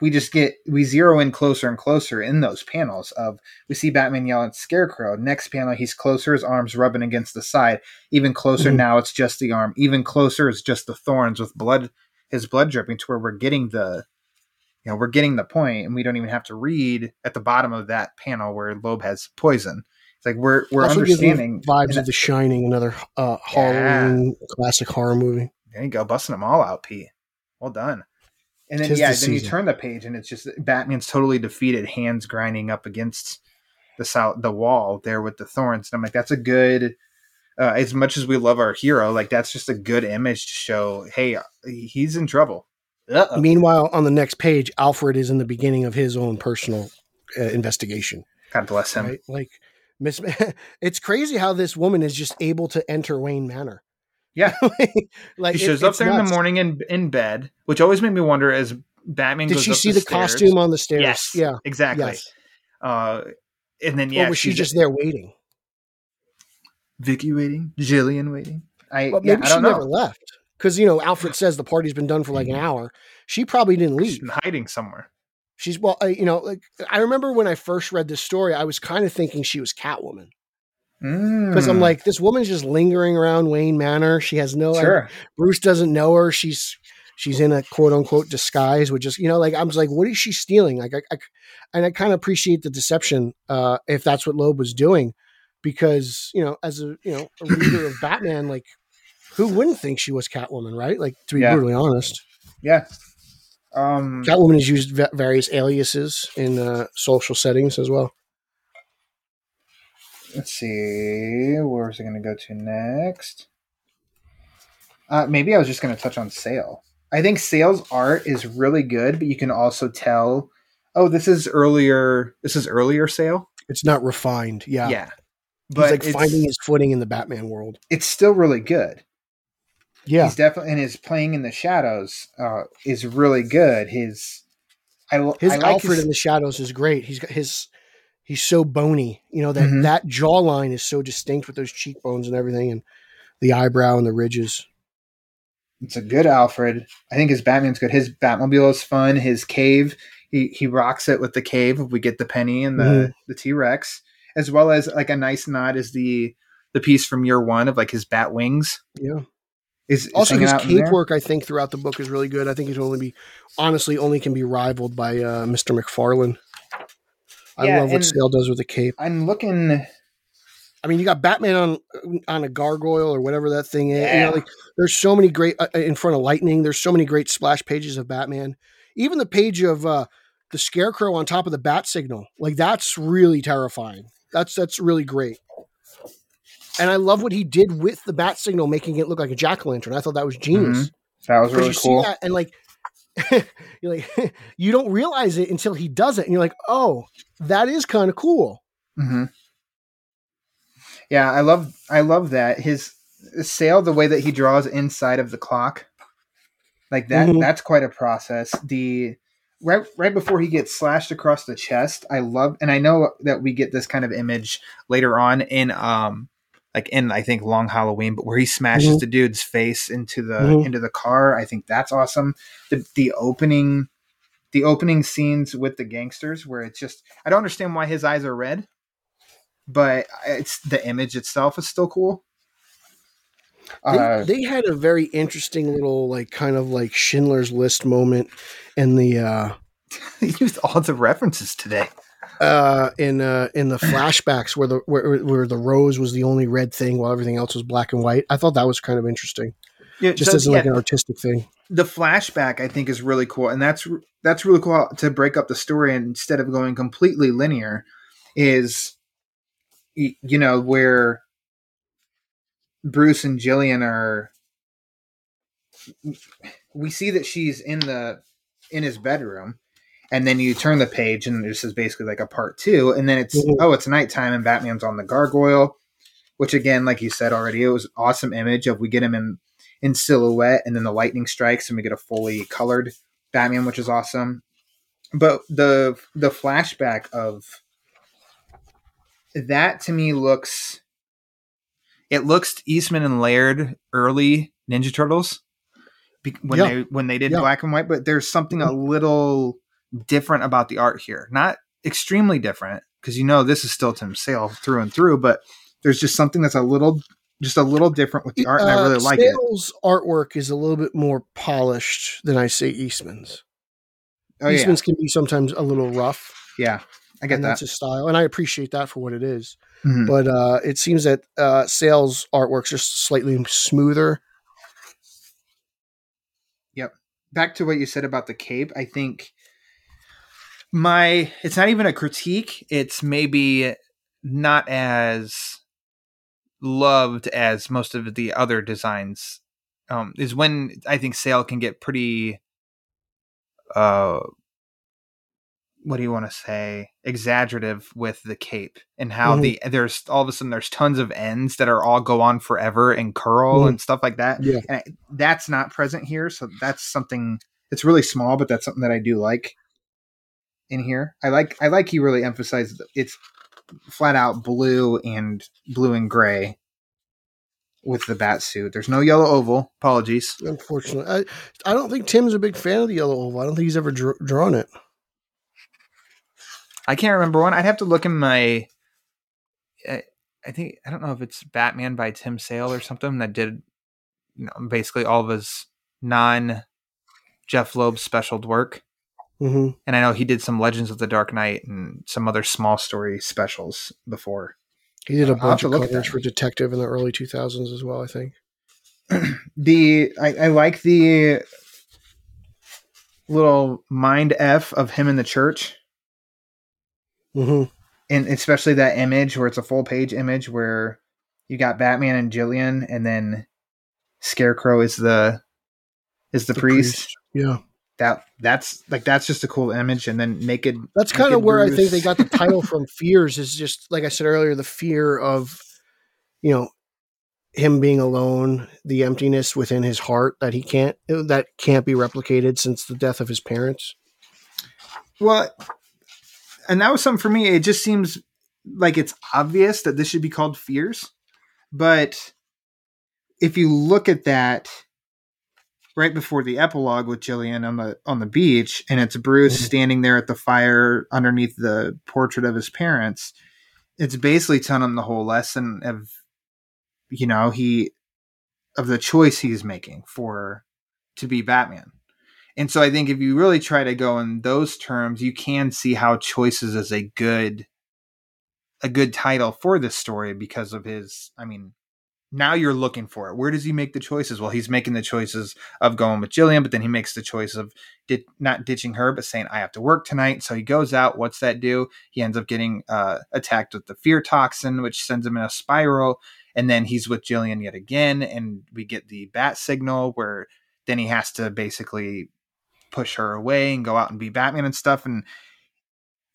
we just get we zero in closer and closer in those panels of we see Batman yell at Scarecrow. Next panel, he's closer, his arms rubbing against the side. Even closer Mhm. now, it's just the arm. Even closer is just the thorns with blood, his blood dripping to where we're getting the you know, we're getting the point, and we don't even have to read at the bottom of that panel where Loeb has poison. It's like we're we're Also understanding vibes of The Shining, another uh, Halloween classic horror movie. There you go, busting them all out, Pete. Well done. And then Tis yeah, the then you turn the page, and it's just Batman's totally defeated, hands grinding up against the south the wall there with the thorns. And I'm like, that's a good. Uh, as much as we love our hero, like that's just a good image to show. Hey, he's in trouble. Uh-oh. Meanwhile, on the next page, Alfred is in the beginning of his own personal uh, investigation. God bless him. Right? Like Miss, it's crazy how this woman is just able to enter Wayne Manor. Yeah. like He it- shows up there in the morning in in bed, which always made me wonder as Batman. Did goes she see the stairs- costume on the stairs? Yes. Yeah. Exactly. Yes. Uh, and then yeah, or was she just there waiting? Vicky waiting, Jillian waiting. I But yeah, maybe I she know. never left because you know Alfred says the party's been done for like an hour. She probably didn't She's leave. been hiding somewhere. She's well, uh, you know, like I remember when I first read this story, I was kind of thinking she was Catwoman because I'm Mm, like, this woman's just lingering around Wayne Manor. She has no, sure. Bruce doesn't know her. She's she's in a quote unquote disguise, which is you know, like I was like, what is she stealing? Like, I, I and I kind of appreciate the deception uh, if that's what Loeb was doing, because you know, as a you know a reader of Batman, like who wouldn't think she was Catwoman, right? Like to be Yeah. brutally honest, Yeah. Um. Catwoman has used va- various aliases in uh, social settings as well. Let's see. Where's it going to go to next? Uh, maybe I was just going to touch on Sale. I think Sale's art is really good, but you can also tell. Oh, this is earlier. This is earlier Sale. It's not refined, yeah. Yeah. He's But like it's, finding his footing in the Batman world. it's still really good. Yeah, He's definitely and his playing in the shadows uh, is really good. His I, his I like Alfred his- in the shadows is great. He's got his he's so bony. You know that Mhm. that jawline is so distinct with those cheekbones and everything, and the eyebrow and the ridges. It's a good Alfred. I think his Batman's good. His Batmobile is fun. His cave, he he rocks it with the cave. We get the penny and the Mhm. the T Rex, as well as like a nice nod is the the piece from year one of like his bat wings. Yeah. Is, is Also, his cape work I think throughout the book is really good. I think he's only be honestly only can be rivaled by uh, Mr. McFarlane. I Yeah, love what Sale does with the cape. I'm looking. I mean, you got Batman on on a gargoyle or whatever that thing is. You know, like there's so many great uh, in front of lightning. There's so many great splash pages of Batman. Even the page of uh, the Scarecrow on top of the bat signal, like that's really terrifying. That's that's really great. And I love what he did with the bat signal, making it look like a jack o' lantern. I thought that was genius. That was really you cool. see that and like you're like you don't realize it until he does it, and you're like, oh, that is kind of cool. hmm Yeah, I love I love that his sail the way that he draws inside of the clock, like that. Mhm. That's quite a process. The right right before he gets slashed across the chest, I love, and I know that we get this kind of image later on in um like in I think Long Halloween, but where he smashes Mhm. the dude's face into the Mhm. into the car. I think that's awesome. The the opening. The opening scenes with the gangsters, where it's just, I don't understand why his eyes are red, but it's the image itself is still cool. They, Uh, they had a very interesting little like kind of like Schindler's List moment in the uh they used all the references today. Uh in uh in the flashbacks where the where, where the rose was the only red thing while everything else was black and white. I thought that was kind of interesting. Yeah, just so, as like yeah, an artistic thing. the flashback I think is really cool, and that's that's really cool to break up the story and instead of going completely linear, is you know where Bruce and Jillian are. We see that she's in the in his bedroom, and then you turn the page, and this is basically like a part two, and then it's Mhm. oh, it's nighttime, and Batman's on the gargoyle, which again, like you said already, it was an awesome image of we get him in in silhouette, and then the lightning strikes, and we get a fully colored Batman, which is awesome. But the the flashback of that to me looks it looks Eastman and Laird early Ninja Turtles when Yeah. they when they did Yeah. black and white, but there's something a little different about the art here. Not extremely different because you know this is still Tim Sale through and through, but there's just something that's a little just a little different with the art, and I really Uh, like it. Sale's artwork is a little bit more polished than I say Eastman's. Oh yeah, Eastman's can be sometimes a little rough. yeah, I get and that. that's his style, and I appreciate that for what it is. Mhm. But uh, it seems that uh, Sale's artwork's just slightly smoother. Yep. Back to what you said about the cape, I think my it's not even a critique, it's maybe not as loved as most of the other designs. Um, is when I think Sale can get pretty uh what do you want to say exaggerative with the cape and how Mhm. the there's all of a sudden there's tons of ends that are all go on forever and curl Mhm. and stuff like that Yeah. and I, that's not present here so that's something it's really small but that's something that i do like in here. I like i like he really emphasized that it's flat out blue and blue and gray with the bat suit. There's no yellow oval. Apologies. Unfortunately, I I don't think Tim's a big fan of the yellow oval. I don't think he's ever dr- drawn it. i can't remember one. I'd have to look in my I, I think i don't know if it's batman by tim sale or something that did you know, basically all of his non jeph loeb special work hmm and I know he did some Legends of the Dark Knight and some other small story specials before. He did a bunch of covers for Detective in the early 2000s as well. I think. The I, I like the little mind f of him in the church, hmm and especially that image where it's a full page image where you got Batman and Jillian, and then Scarecrow is the is the, priest. Yeah, That that's like that's just a cool image, and then naked. that's kind of where I think they got the title from. Fears is just like I said earlier, the fear of, you know, him being alone, the emptiness within his heart that he can't that can't be replicated since the death of his parents. Well, and that was something for me. It just seems like it's obvious that this should be called Fears, but if you look at that right before the epilogue with Jillian on the on the beach, and it's Bruce Mhm. standing there at the fire underneath the portrait of his parents, it's basically telling him the whole lesson of, you know, he of the choice he's making for to be Batman. And so I think if you really try to go in those terms, you can see how choices is a good a good title for this story because of his I mean, now you're looking for it. Where does he make the choices? Well, he's making the choices of going with Jillian, but then he makes the choice of not ditching her, but saying, I have to work tonight. So he goes out. What's that do? He ends up getting uh, attacked with the fear toxin, which sends him in a spiral. And then he's with Jillian yet again. And we get the bat signal where then he has to basically push her away and go out and be Batman and stuff. And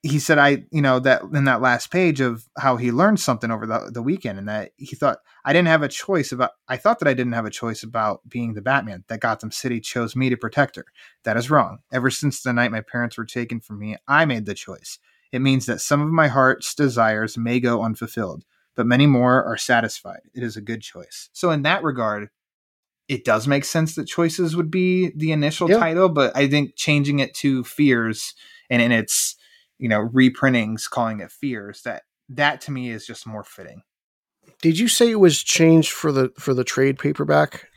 he said, I, you know, that in that last page of how he learned something over the, the weekend and that he thought, I didn't have a choice about, I thought that I didn't have a choice about being the Batman, that Gotham City chose me to protect her. That is wrong. Ever since the night my parents were taken from me, I made the choice. It means that some of my heart's desires may go unfulfilled, but many more are satisfied. It is a good choice. So, in that regard, it does make sense that choices would be the initial Yeah. title, but I think changing it to fears and in its you know reprintings calling it fears that that to me is just more fitting. Did you say it was changed for the for the trade paperback?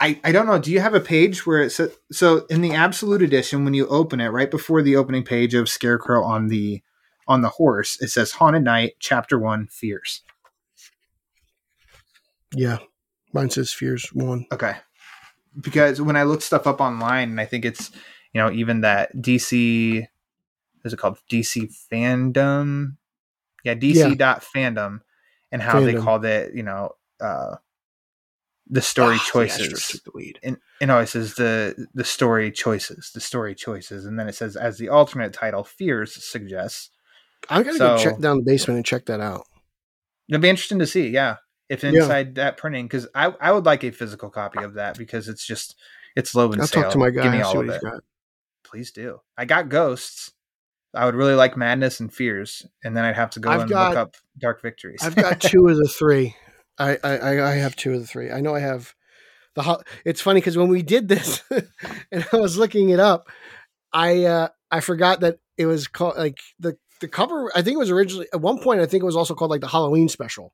I, I don't know. Do you have a page where it says so in the absolute edition when you open it right before the opening page of Scarecrow on the on the horse it says Haunted Night Chapter One Fears. Yeah, mine says Fears one. Okay, because when I look stuff up online, and I think it's you know even that DC, is it called DC fandom? Yeah, DC dot fandom, and how they called it, you know, uh, the story Ah, choices. asterisk the and know it says the the story choices the story choices and then it says as the alternate title fears suggests I'm gonna go check down the basement and check that out. it'll be interesting to see yeah if Yeah. inside that printing because I, I would like a physical copy of that because it's just it's low in I'll sale talk to my guy. give me all of it got. please do i got ghosts i would really like madness and fears and then i'd have to go I've and got- look up dark victories I've got two of the three. I, I I- have two of the three. I know I have the. ho- It's funny because when we did this, and I was looking it up, I uh I forgot that it was called like the the cover. I think it was originally at one point. I think it was also called like the Halloween special.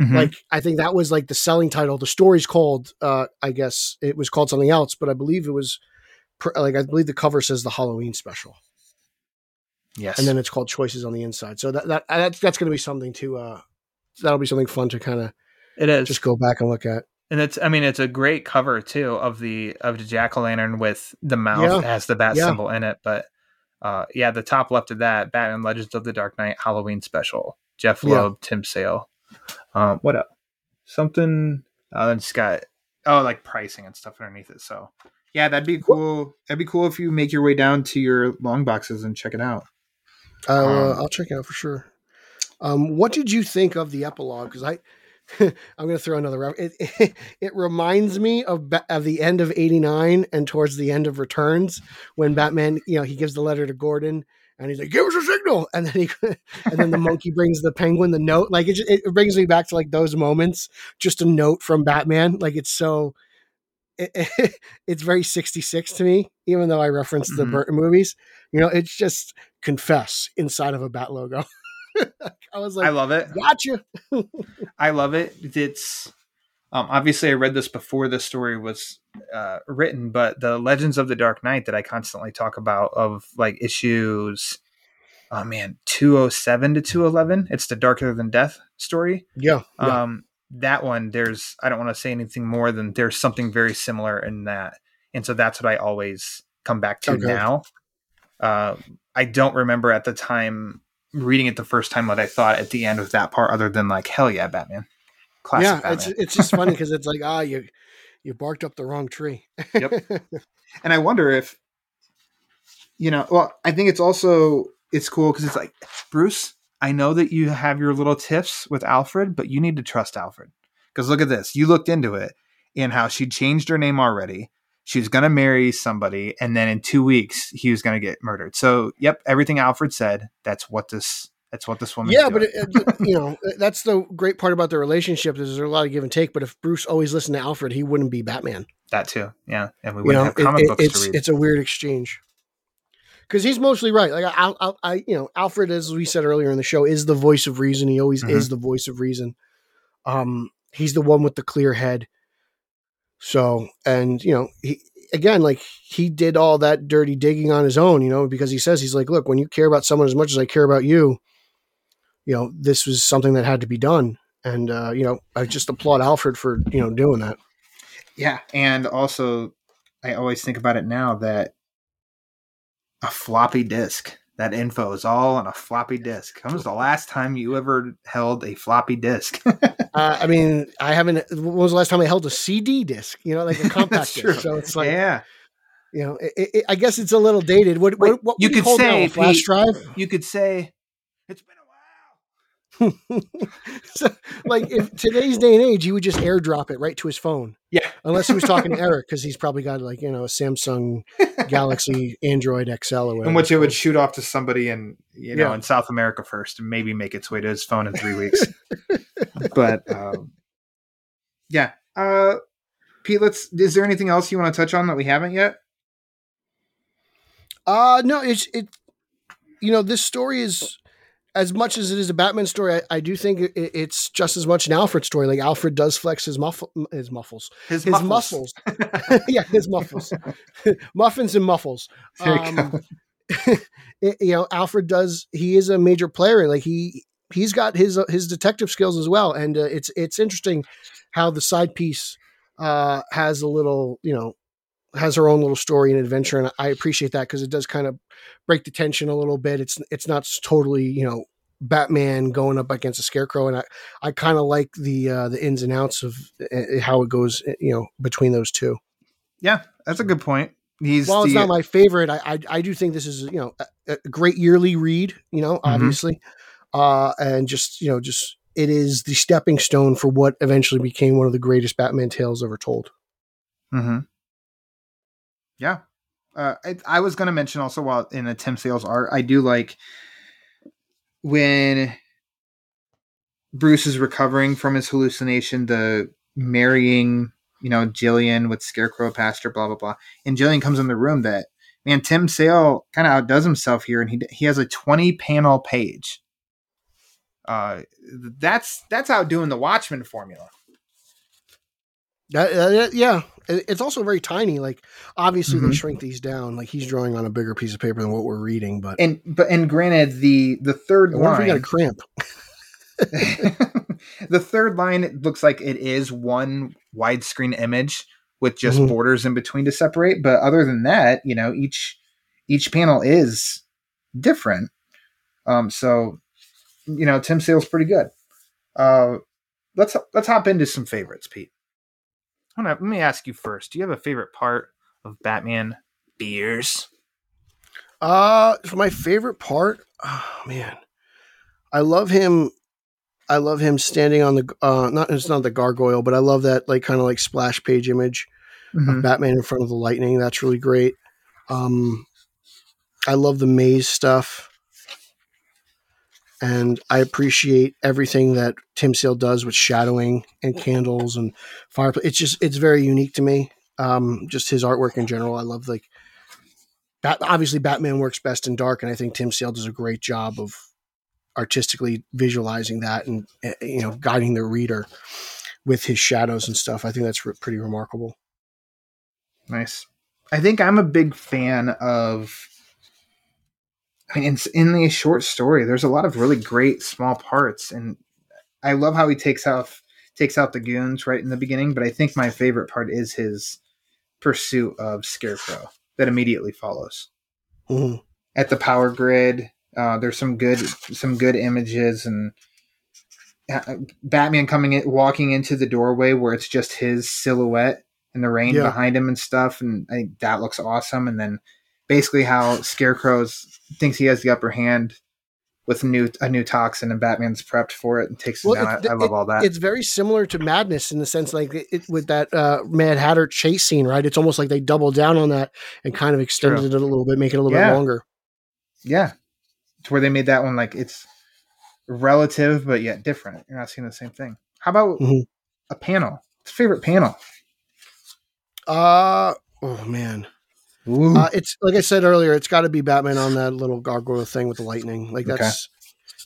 Mhm. Like I think that was like the selling title. The story's called. uh I guess it was called something else, but I believe it was. pr- Like I believe the cover says the Halloween special, yes and then it's called Choices on the inside. So that that that's, that's going to be something to. uh That'll be something fun to kind of it is just go back and look at. and it's i mean it's a great cover too of the of the jack-o'-lantern with the mouth Yeah. It has the bat Yeah. symbol in it but uh yeah the top left of that batman legends of the dark knight halloween special jeph Yeah. loeb tim sale um what else something uh it's got oh like pricing and stuff underneath it so yeah that'd be cool that'd be cool if you make your way down to your long boxes and check it out I'll, uh, Um, I'll check it out for sure. Um, what did you think of the epilogue? Because I, I'm going to throw another. It, it, it reminds me of of the end of '89 and towards the end of Returns when Batman, you know, he gives the letter to Gordon and he's like, "Give us a signal," and then he, and then the monkey brings the penguin the note. Like it, ju- it brings me back to like those moments. Just a note from Batman. Like it's so. It, it's very 66 to me, even though I referenced the Mhm. Burton movies. You know, it's just confess inside of a bat logo. I was like, i love it gotcha. I love it. It's um, obviously I read this before this story was uh, written, but the Legends of the Dark Knight that I constantly talk about of like issues, oh man, two oh seven to two eleven. It's the Darker Than Death story. Yeah. yeah. Um, that one, there's I don't want to say anything more than there's something very similar in that, and so that's what I always come back to Okay. now. Uh, I don't remember at the time reading it the first time what I thought at the end of that part, other than like hell yeah, Batman, classic yeah, Batman. it's it's just funny because it's like ah you you barked up the wrong tree. Yep. and I wonder if you know. Well, I think it's also it's cool because it's like Bruce. I know that you have your little tiffs with Alfred, but you need to trust Alfred because look at this. You looked into it and how she changed her name already. She's gonna marry somebody, and then in two weeks he was gonna get murdered. So, yep, everything Alfred said. That's what this. That's what this woman. yeah, but it, it- you know that's the great part about the relationship is there's a lot of give and take. But if Bruce always listened to Alfred, he wouldn't be Batman. that too. Yeah, and we wouldn't know, have comic it- books it's to read. it's a weird exchange. Because he's mostly right. Like I, I, I, you know, Alfred, as we said earlier in the show, is the voice of reason. He always Mhm. is the voice of reason. Um, he's the one with the clear head. So, and you know, he again, like he did all that dirty digging on his own, you know, because he says he's like, look, when you care about someone as much as I care about you, you know, this was something that had to be done. And uh, you know, I just applaud Alfred for you know doing that. Yeah, and also I always think about it now that a floppy disk. That info is all on a floppy disk. When was the last time you ever held a floppy disk? Uh, I mean, I haven't. When was the last time I held a CD disc? You know, like a compact disc. So it's like, yeah, you know, it, it, I guess it's a little dated. What, Wait, what, what you could now, say, a flash Pete- drive? you could say it's been a while. so, like, if today's day and age, he would just airdrop it right to his phone, Yeah, unless he was talking to Eric because he's probably got like you know a Samsung Galaxy Android XL or whatever. in which it would shoot off to somebody in you know Yeah. in South America first, and maybe make its way to his phone in three weeks. but um, yeah, uh, Pete, let's. Is there anything else you want to touch on that we haven't yet? Uh no, it's it. You know, this story is as much as it is a Batman story. I, I do think it, it's just as much an Alfred story. Like Alfred does flex his muffle, his muffles, his muffles. muscles. yeah, his muffles, muffins and muffles. You Um, it- you know, Alfred does. He is a major player. Like he he's got his uh, his detective skills as well, and uh, it's it's interesting how the side piece uh, has a little you know has her own little story and adventure, and I appreciate that because it does kind of break the tension a little bit. It's it's not totally you know Batman going up against a scarecrow, and I I kind of like the uh, the ins and outs of uh, how it goes uh, you know between those two. Yeah, that's a good point. He's While the, it's not my favorite, I, I I do think this is you know a, a great yearly read. You know, Mm-hmm. obviously, uh, and just you know just it is the stepping stone for what eventually became one of the greatest Batman tales ever told. hmm Yeah. Uh, I, I was going to mention also while in the Tim Sales art, I do like when Bruce is recovering from his hallucination, the marrying, you know, Jillian with Scarecrow Pastor, blah, blah, blah. And Jillian comes in the room that, man, Tim Sale kind of outdoes himself here and he, he has a 20 panel page. Uh, that's, that's outdoing the Watchmen formula. Uh, yeah, it's also very tiny. Like obviously they Mhm. shrink these down. Like he's drawing on a bigger piece of paper than what we're reading, but And, but, and granted, the, the third I wonder if line. we got a cramp. the third line it looks like it is one widescreen image with just Mhm. borders in between to separate but other than that you know each each panel is different um so you know tim sale's pretty good uh let's let's hop into some favorites pete Hold on, let me ask you first do you have a favorite part of batman fears Uh, for my favorite part, oh man, I love him. I love him standing on the uh, not it's not the gargoyle, but I love that like kind of like splash page image of Batman in front of the lightning. That's really great. Um, I love the maze stuff, and I appreciate everything that Tim Sale does with shadowing and candles and fireplace. It's just it's very unique to me. Um, just his artwork in general. I love like Bat- obviously Batman works best in dark, and I think Tim Sale does a great job of artistically visualizing that and uh, you know guiding the reader with his shadows and stuff. I think that's re- pretty remarkable. Nice. I think I'm a big fan of. I mean, in, in the short story, there's a lot of really great small parts, and I love how he takes out takes out the goons right in the beginning. But I think my favorite part is his pursuit of Scarecrow that immediately follows Mhm. at the power grid. Uh, there's some good some good images and uh, Batman coming in, walking into the doorway where it's just his silhouette and the rain Yeah. behind him and stuff, and I think that looks awesome. And then basically how Scarecrow's thinks he has the upper hand with new a new toxin, and Batman's prepped for it and takes him Well, down. I, I love it- all that. It's very similar to Madness in the sense like it, it- with that uh, Mad Hatter chase scene, right? It's almost like they doubled down on that and kind of extended it a little bit, make it a little Yeah. bit longer. yeah, to where they made that one like it's relative but yet different. You're not seeing the same thing. How about Mhm. a panel? Favorite panel? Uh oh man. Uh, it's like I said earlier. It's got to be Batman on that little gargoyle thing with the lightning. Like Okay. that's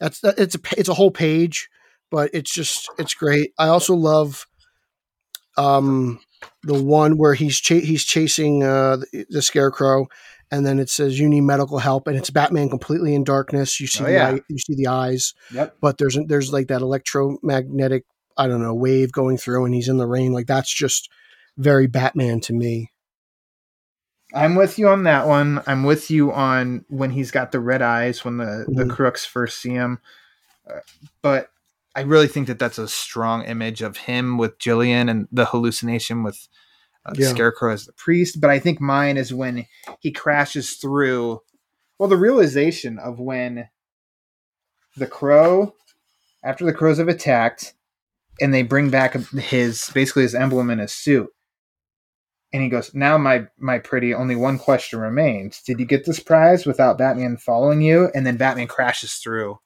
that's that, it's a it's a whole page, but it's just it's great. I also love um the one where he's cha- he's chasing uh the, the scarecrow, and then it says you need medical help, and it's Batman completely in darkness. You see Oh, the yeah. eye, you see the eyes, Yep. but there's there's like that electromagnetic I don't know wave going through, and he's in the rain. Like that's just very Batman to me. I'm with you on that one. I'm with you on when he's got the red eyes when the the Mhm. crooks first see him. Uh, but I really think that that's a strong image of him with Jillian and the hallucination with uh, Yeah. Scarecrow as the priest. But I think mine is when he crashes through. Well, the realization of when the crow, after the crows have attacked, and they bring back his basically his emblem in his suit and he goes, "Now, my my pretty, only one question remains: Did you get this prize without Batman following you?" And then Batman crashes through.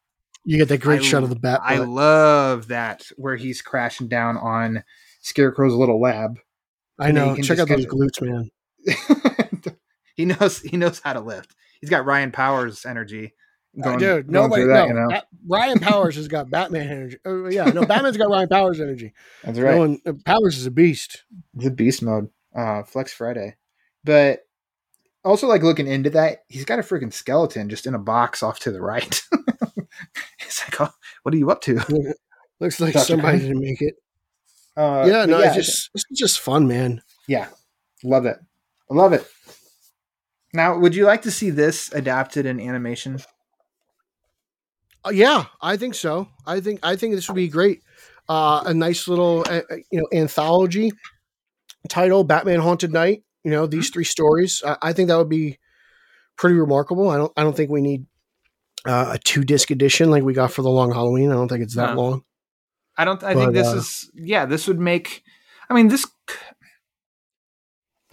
You get that great I- shot of the bat. I love that where he's crashing down on Scarecrow's little lab. I know. Check out those glutes, man. he knows he knows how to lift. He's got Ryan Powers energy. Uh, dude, going nobody. through that, no, you know? Bat- Ryan Powers has got Batman energy. Oh, yeah, no, Batman's got Ryan Powers energy. That's No one, uh, Powers is a beast. the beast mode uh flex friday but also like looking into that he's got a freaking skeleton just in a box off to the right it's like oh, what are you up to Looks like Dr. somebody didn't make it. uh yeah, no, it's just it's just fun, man. yeah love it I love it. Now, would you like to see this adapted in animation? Uh, yeah, I think so. I think I think this would be great. Uh, a nice little uh, uh, you know anthology title, Batman Haunted Night. You know these three stories. I, I think that would be pretty remarkable. I don't I don't think we need uh, a two disc edition like we got for the Long Halloween. I don't think it's that No. long. I don't. I think this uh, is. Yeah, this would make. I mean, this.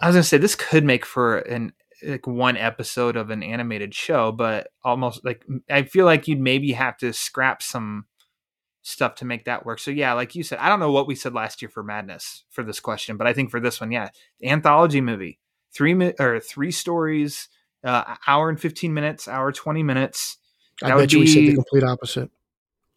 I was gonna say this could make for an like one episode of an animated show, but almost like I feel like you'd maybe have to scrap some stuff to make that work. So yeah, like you said, I don't know what we said last year for Madness for this question, but I think for this one, yeah, anthology movie, three mi- or three stories, uh, hour and fifteen minutes, hour twenty minutes. I bet you we said the complete opposite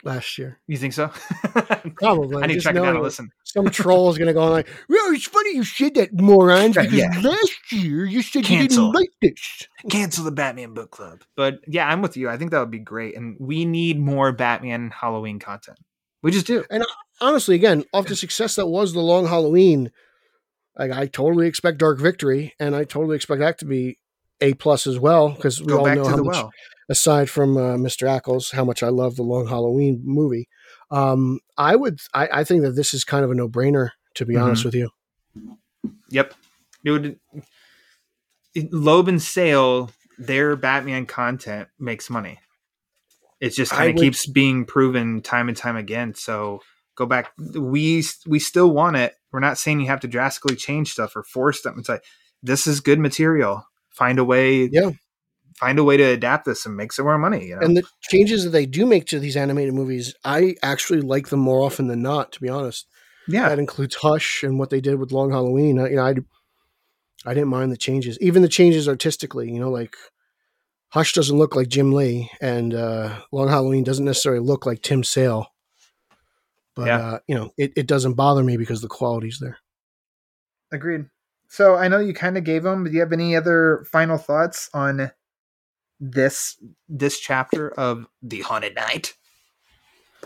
last year. You think so? Probably. I need to track it knowing and listen. Some troll is going to go on like, well, it's funny you said that, morons, because yeah. last year you said you Cancel. didn't like this. cancel the Batman book club. But yeah, I'm with you. I think that would be great. And we need more Batman Halloween content. We just do. And uh, honestly, again, off the success that was the long Halloween, like I totally expect Dark Victory, and I totally expect that to be a plus as well because we Go all back know to how the much, well. aside from uh, Mr. Ackles, how much I love the long Halloween movie. Um, I would, I, I think that this is kind of a no brainer. To be Mhm. honest with you, Yep. It would Loeb and Sale, their Batman content makes money. It just kind of would- keeps being proven time and time again. So go back. We we still want it. We're not saying you have to drastically change stuff or force them. It's like this is good material. Find a way. Yeah. Find a way to adapt this and make some more money. You know. and the changes that they do make to these animated movies, I actually like them more often than not. To be honest. yeah. That includes Hush and what they did with Long Halloween. I, you know, I, I didn't mind the changes, even the changes artistically. You know, like Hush doesn't look like Jim Lee, and uh, Long Halloween doesn't necessarily look like Tim Sale. But Yeah. uh, you know, it, it doesn't bother me because the quality's there. Agreed. So I know you kind of gave them, but do you have any other final thoughts on this this chapter of the Haunted Night?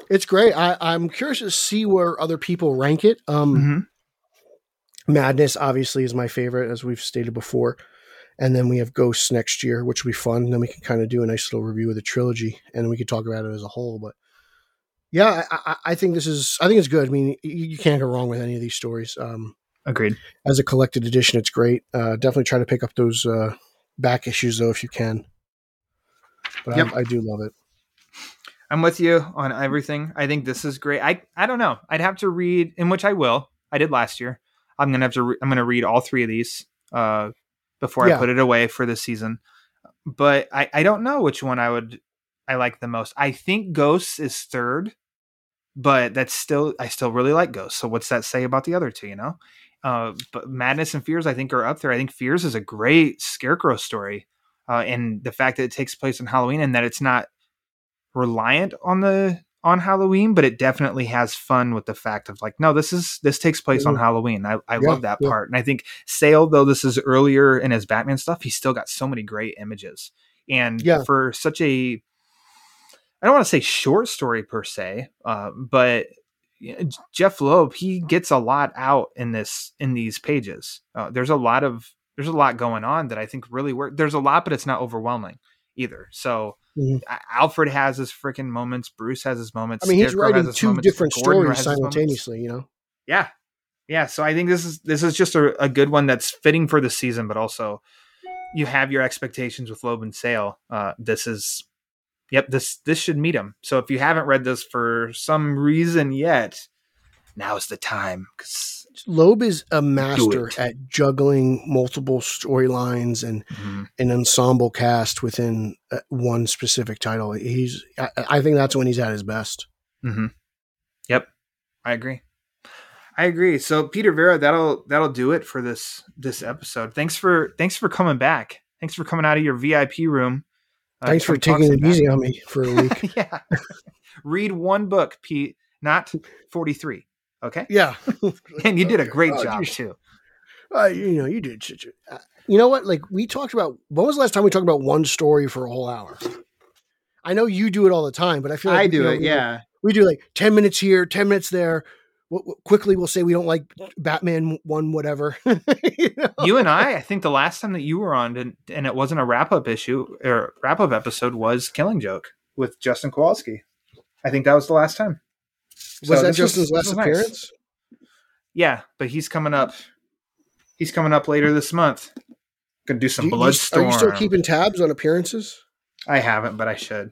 It's great. I, I'm curious to see where other people rank it. Um, Mm-hmm. Madness obviously is my favorite, as we've stated before. And then we have Ghosts next year, which will be fun. And then we can kind of do a nice little review of the trilogy, and we could talk about it as a whole. But yeah, I, I, I think this is. I think it's good. I mean, you, you can't go wrong with any of these stories. Um, Agreed. as a collected edition, it's great. Uh, definitely try to pick up those uh, back issues though if you can. But Yep. I, I do love it. I'm with you on everything. I think this is great. I I don't know. I'd have to read, in which I will. I did last year. I'm gonna have to. Re- I'm gonna read all three of these uh, before Yeah. I put it away for this season. But I I don't know which one I would I like the most. I think Ghosts is third, but that's still I still really like Ghosts. So what's that say about the other two? You know. Uh, but Madness and Fears, I think, are up there. I think Fears is a great Scarecrow story, uh, and the fact that it takes place on Halloween and that it's not reliant on the on Halloween, but it definitely has fun with the fact of like, no, this is this takes place on. Halloween. I, I Yeah, love that yeah. part. And I think Sale, though this is earlier in his Batman stuff, he's still got so many great images. And Yeah. for such a I don't want to say short story per se, uh, but Jeph Loeb, he gets a lot out in this in these pages. Uh, there's a lot of there's a lot going on that I think really work. There's a lot, but it's not overwhelming either. So Mhm. Alfred has his freaking moments. Bruce has his moments. I mean, he's Scarecrow writing two moments, different Gordon stories has his moments. simultaneously. You know. Yeah, yeah. So I think this is this is just a, a good one that's fitting for the season, but also you have your expectations with Loeb and Sale. Uh, this is, yep this this should meet them. So if you haven't read this for some reason yet, now is the time because Loeb is a master at juggling multiple storylines and an ensemble cast within uh, one specific title. He's, I, I think that's when he's at his best. Mm-hmm. Yep, I agree. I agree. So Peter Verra, that'll that'll do it for this this episode. Thanks for thanks for coming back. Thanks for coming out of your VIP room. Uh, Thanks for taking it easy on me for a week. yeah. Read one book, Pete, not 43. Okay. yeah, And you did a great Oh, job too. uh, you know, you did. Such a, uh, you know what? Like we talked about. When was the last time we talked about one story for a whole hour? I know you do it all the time, but I feel like I do know, it. we- Yeah. we do like 10 minutes here 10 minutes there quickly we'll say we don't like Batman one whatever. You know? you and I, I think the last time that you were on, and, and it wasn't a wrap up issue or wrap up episode, was Killing Joke with Justin Kowalski. I think that was the last time. was So that this Justin's this last was nice. appearance? Yeah, but he's coming up. He's coming up later this month. Gonna do some Do you- you- Bloodstorm. Are you still keeping tabs on appearances? I haven't, but I should.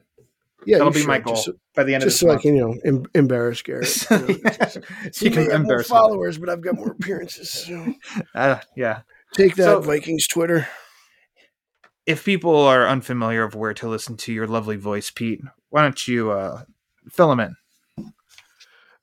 Yeah, That'll be my goal Just, so- by the end just of so I this can, you know, em- embarrass Garrett. you know. month. So you can more embarrass him. followers, but I've got more appearances. So. Uh, yeah. Take that, So- Vikings Twitter. If people are unfamiliar of where to listen to your lovely voice, Pete, why don't you uh, fill them in?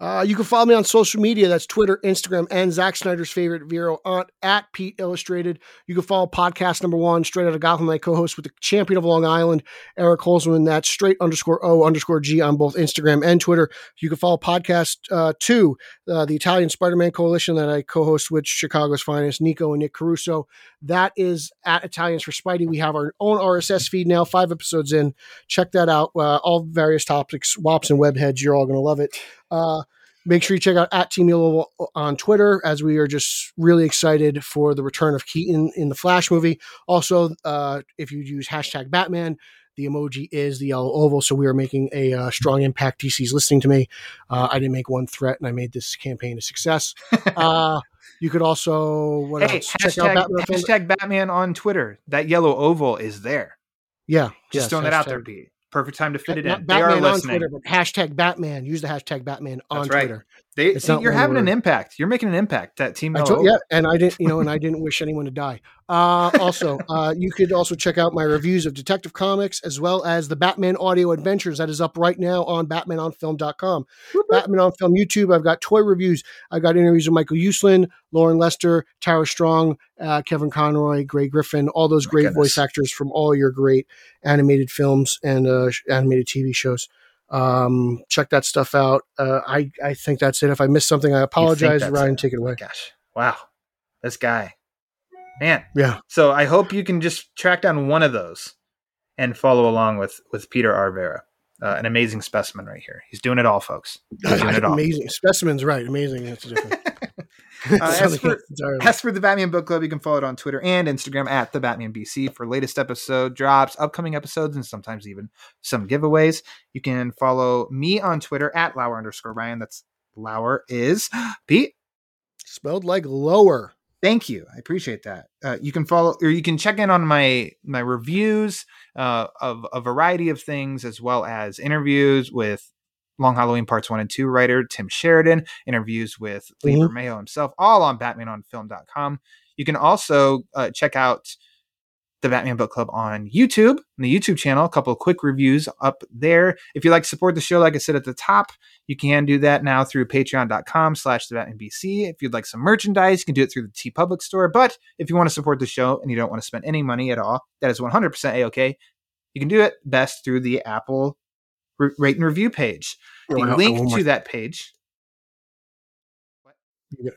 Uh, you can follow me on social media. That's Twitter, Instagram, and Zack Snyder's favorite Vero on at Pete Illustrated. You can follow podcast number one, straight out of Gotham, my co-host with the champion of Long Island, Eric Holzman. That's straight underscore O underscore G on both Instagram and Twitter. You can follow podcast uh, two, uh, the Italian Spider-Man Coalition that I co-host with Chicago's finest, Nico and Nick Caruso. That is at Italians for Spidey. We have our own RSS feed now, five episodes in. Check that out. Uh, all various topics, wops and webheads. You're all going to love it. Uh, make sure you check out at Team Yellow on Twitter as we are just really excited for the return of Keaton in the Flash movie. Also, uh, if you use hashtag Batman, the emoji is the yellow oval. So we are making a uh, strong impact. DC's listening to me. Uh, I didn't make one threat, and I made this campaign a success. uh, you could also what Hey, else? Check out hashtag, Batman. Hashtag Batman on Twitter. That yellow oval is there. Yeah, Just yes, throwing that out there, Pete. Perfect time to fit it in. They are Batman on listening. Twitter, hashtag Batman. Use the hashtag Batman on right. Twitter. They, see, you're having an impact. You're making an impact. That team told, yeah, and I didn't, you know, and I didn't wish anyone to die. Uh, also, uh, you could also check out my reviews of Detective Comics as well as the Batman Audio Adventures that is up right now on BatmanOnFilm.com. Batman on Film YouTube. I've got toy reviews. I've got interviews with Michael Uslan, Loren Lester, Tara Strong, uh, Kevin Conroy, Grey Griffin, all those great voice actors from all your great animated films and uh, animated TV shows. Um, check that stuff out. Uh, I I think that's it. If I missed something, I apologize. Ryan, it? take it away. Gosh. Wow. This guy. Man. Yeah. So I hope you can just track down one of those and follow along with with Peter Arvera. Uh, an amazing specimen right here. He's doing it all, folks. He's doing it all. amazing specimens, right? Amazing. That's different. Uh, as, for, as for the Batman Book Club, you can follow it on Twitter and Instagram at the Batman BC for latest episode drops, upcoming episodes, and sometimes even some giveaways. You can follow me on Twitter at Lauer underscore Ryan. That's Lauer is Pete. Spelled like lower. Thank you. I appreciate that. Uh, you can follow or you can check in on my my reviews uh, of a variety of things, as well as interviews with Long Halloween Parts One and Two writer Tim Sheridan, interviews with Lee Mhm. Bermejo himself, all on BatmanOnFilm.com. You can also uh, check out the Batman Book Club on YouTube, on the YouTube channel. A couple of quick reviews up there. If you'd like to support the show, like I said at the top, you can do that now through patreon.com slash the Batman BC. If you'd like some merchandise, you can do it through the TeePublic store. But if you want to support the show and you don't want to spend any money at all, that is 100% A-OK. You can do it best through the Apple r- rate and review page. The Oh, I- I- link more- to that page.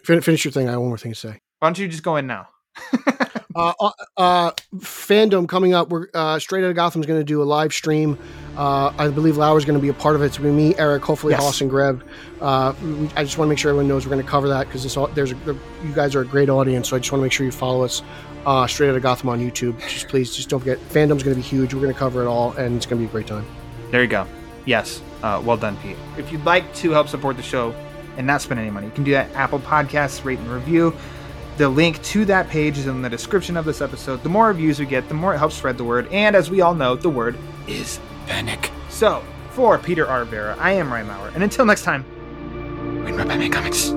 Fin- Finish your thing. I have one more thing to say. Why don't you just go in now? Uh, uh, uh, fandom coming up. We're uh, straight out of Gotham is going to do a live stream. Uh, I believe Lauer's going to be a part of it. It's going to be me, Eric, hopefully Yes. Hoss and Greb. Uh, we- I just want to make sure everyone knows we're going to cover that because there's a, you guys are a great audience. So I just want to make sure you follow us uh, straight out of Gotham on YouTube. Just please, just don't forget. Fandom's going to be huge. We're going to cover it all, and it's going to be a great time. There you go. Yes. Uh, well done, Pete. If you'd like to help support the show and not spend any money, you can do that Apple Podcasts, rate and review. The link to that page is in the description of this episode. The more reviews we get, the more it helps spread the word. And as we all know, the word is panic. So, for Peter Arvera, I am Ryan Lauer. And until next time, read my Batman comics.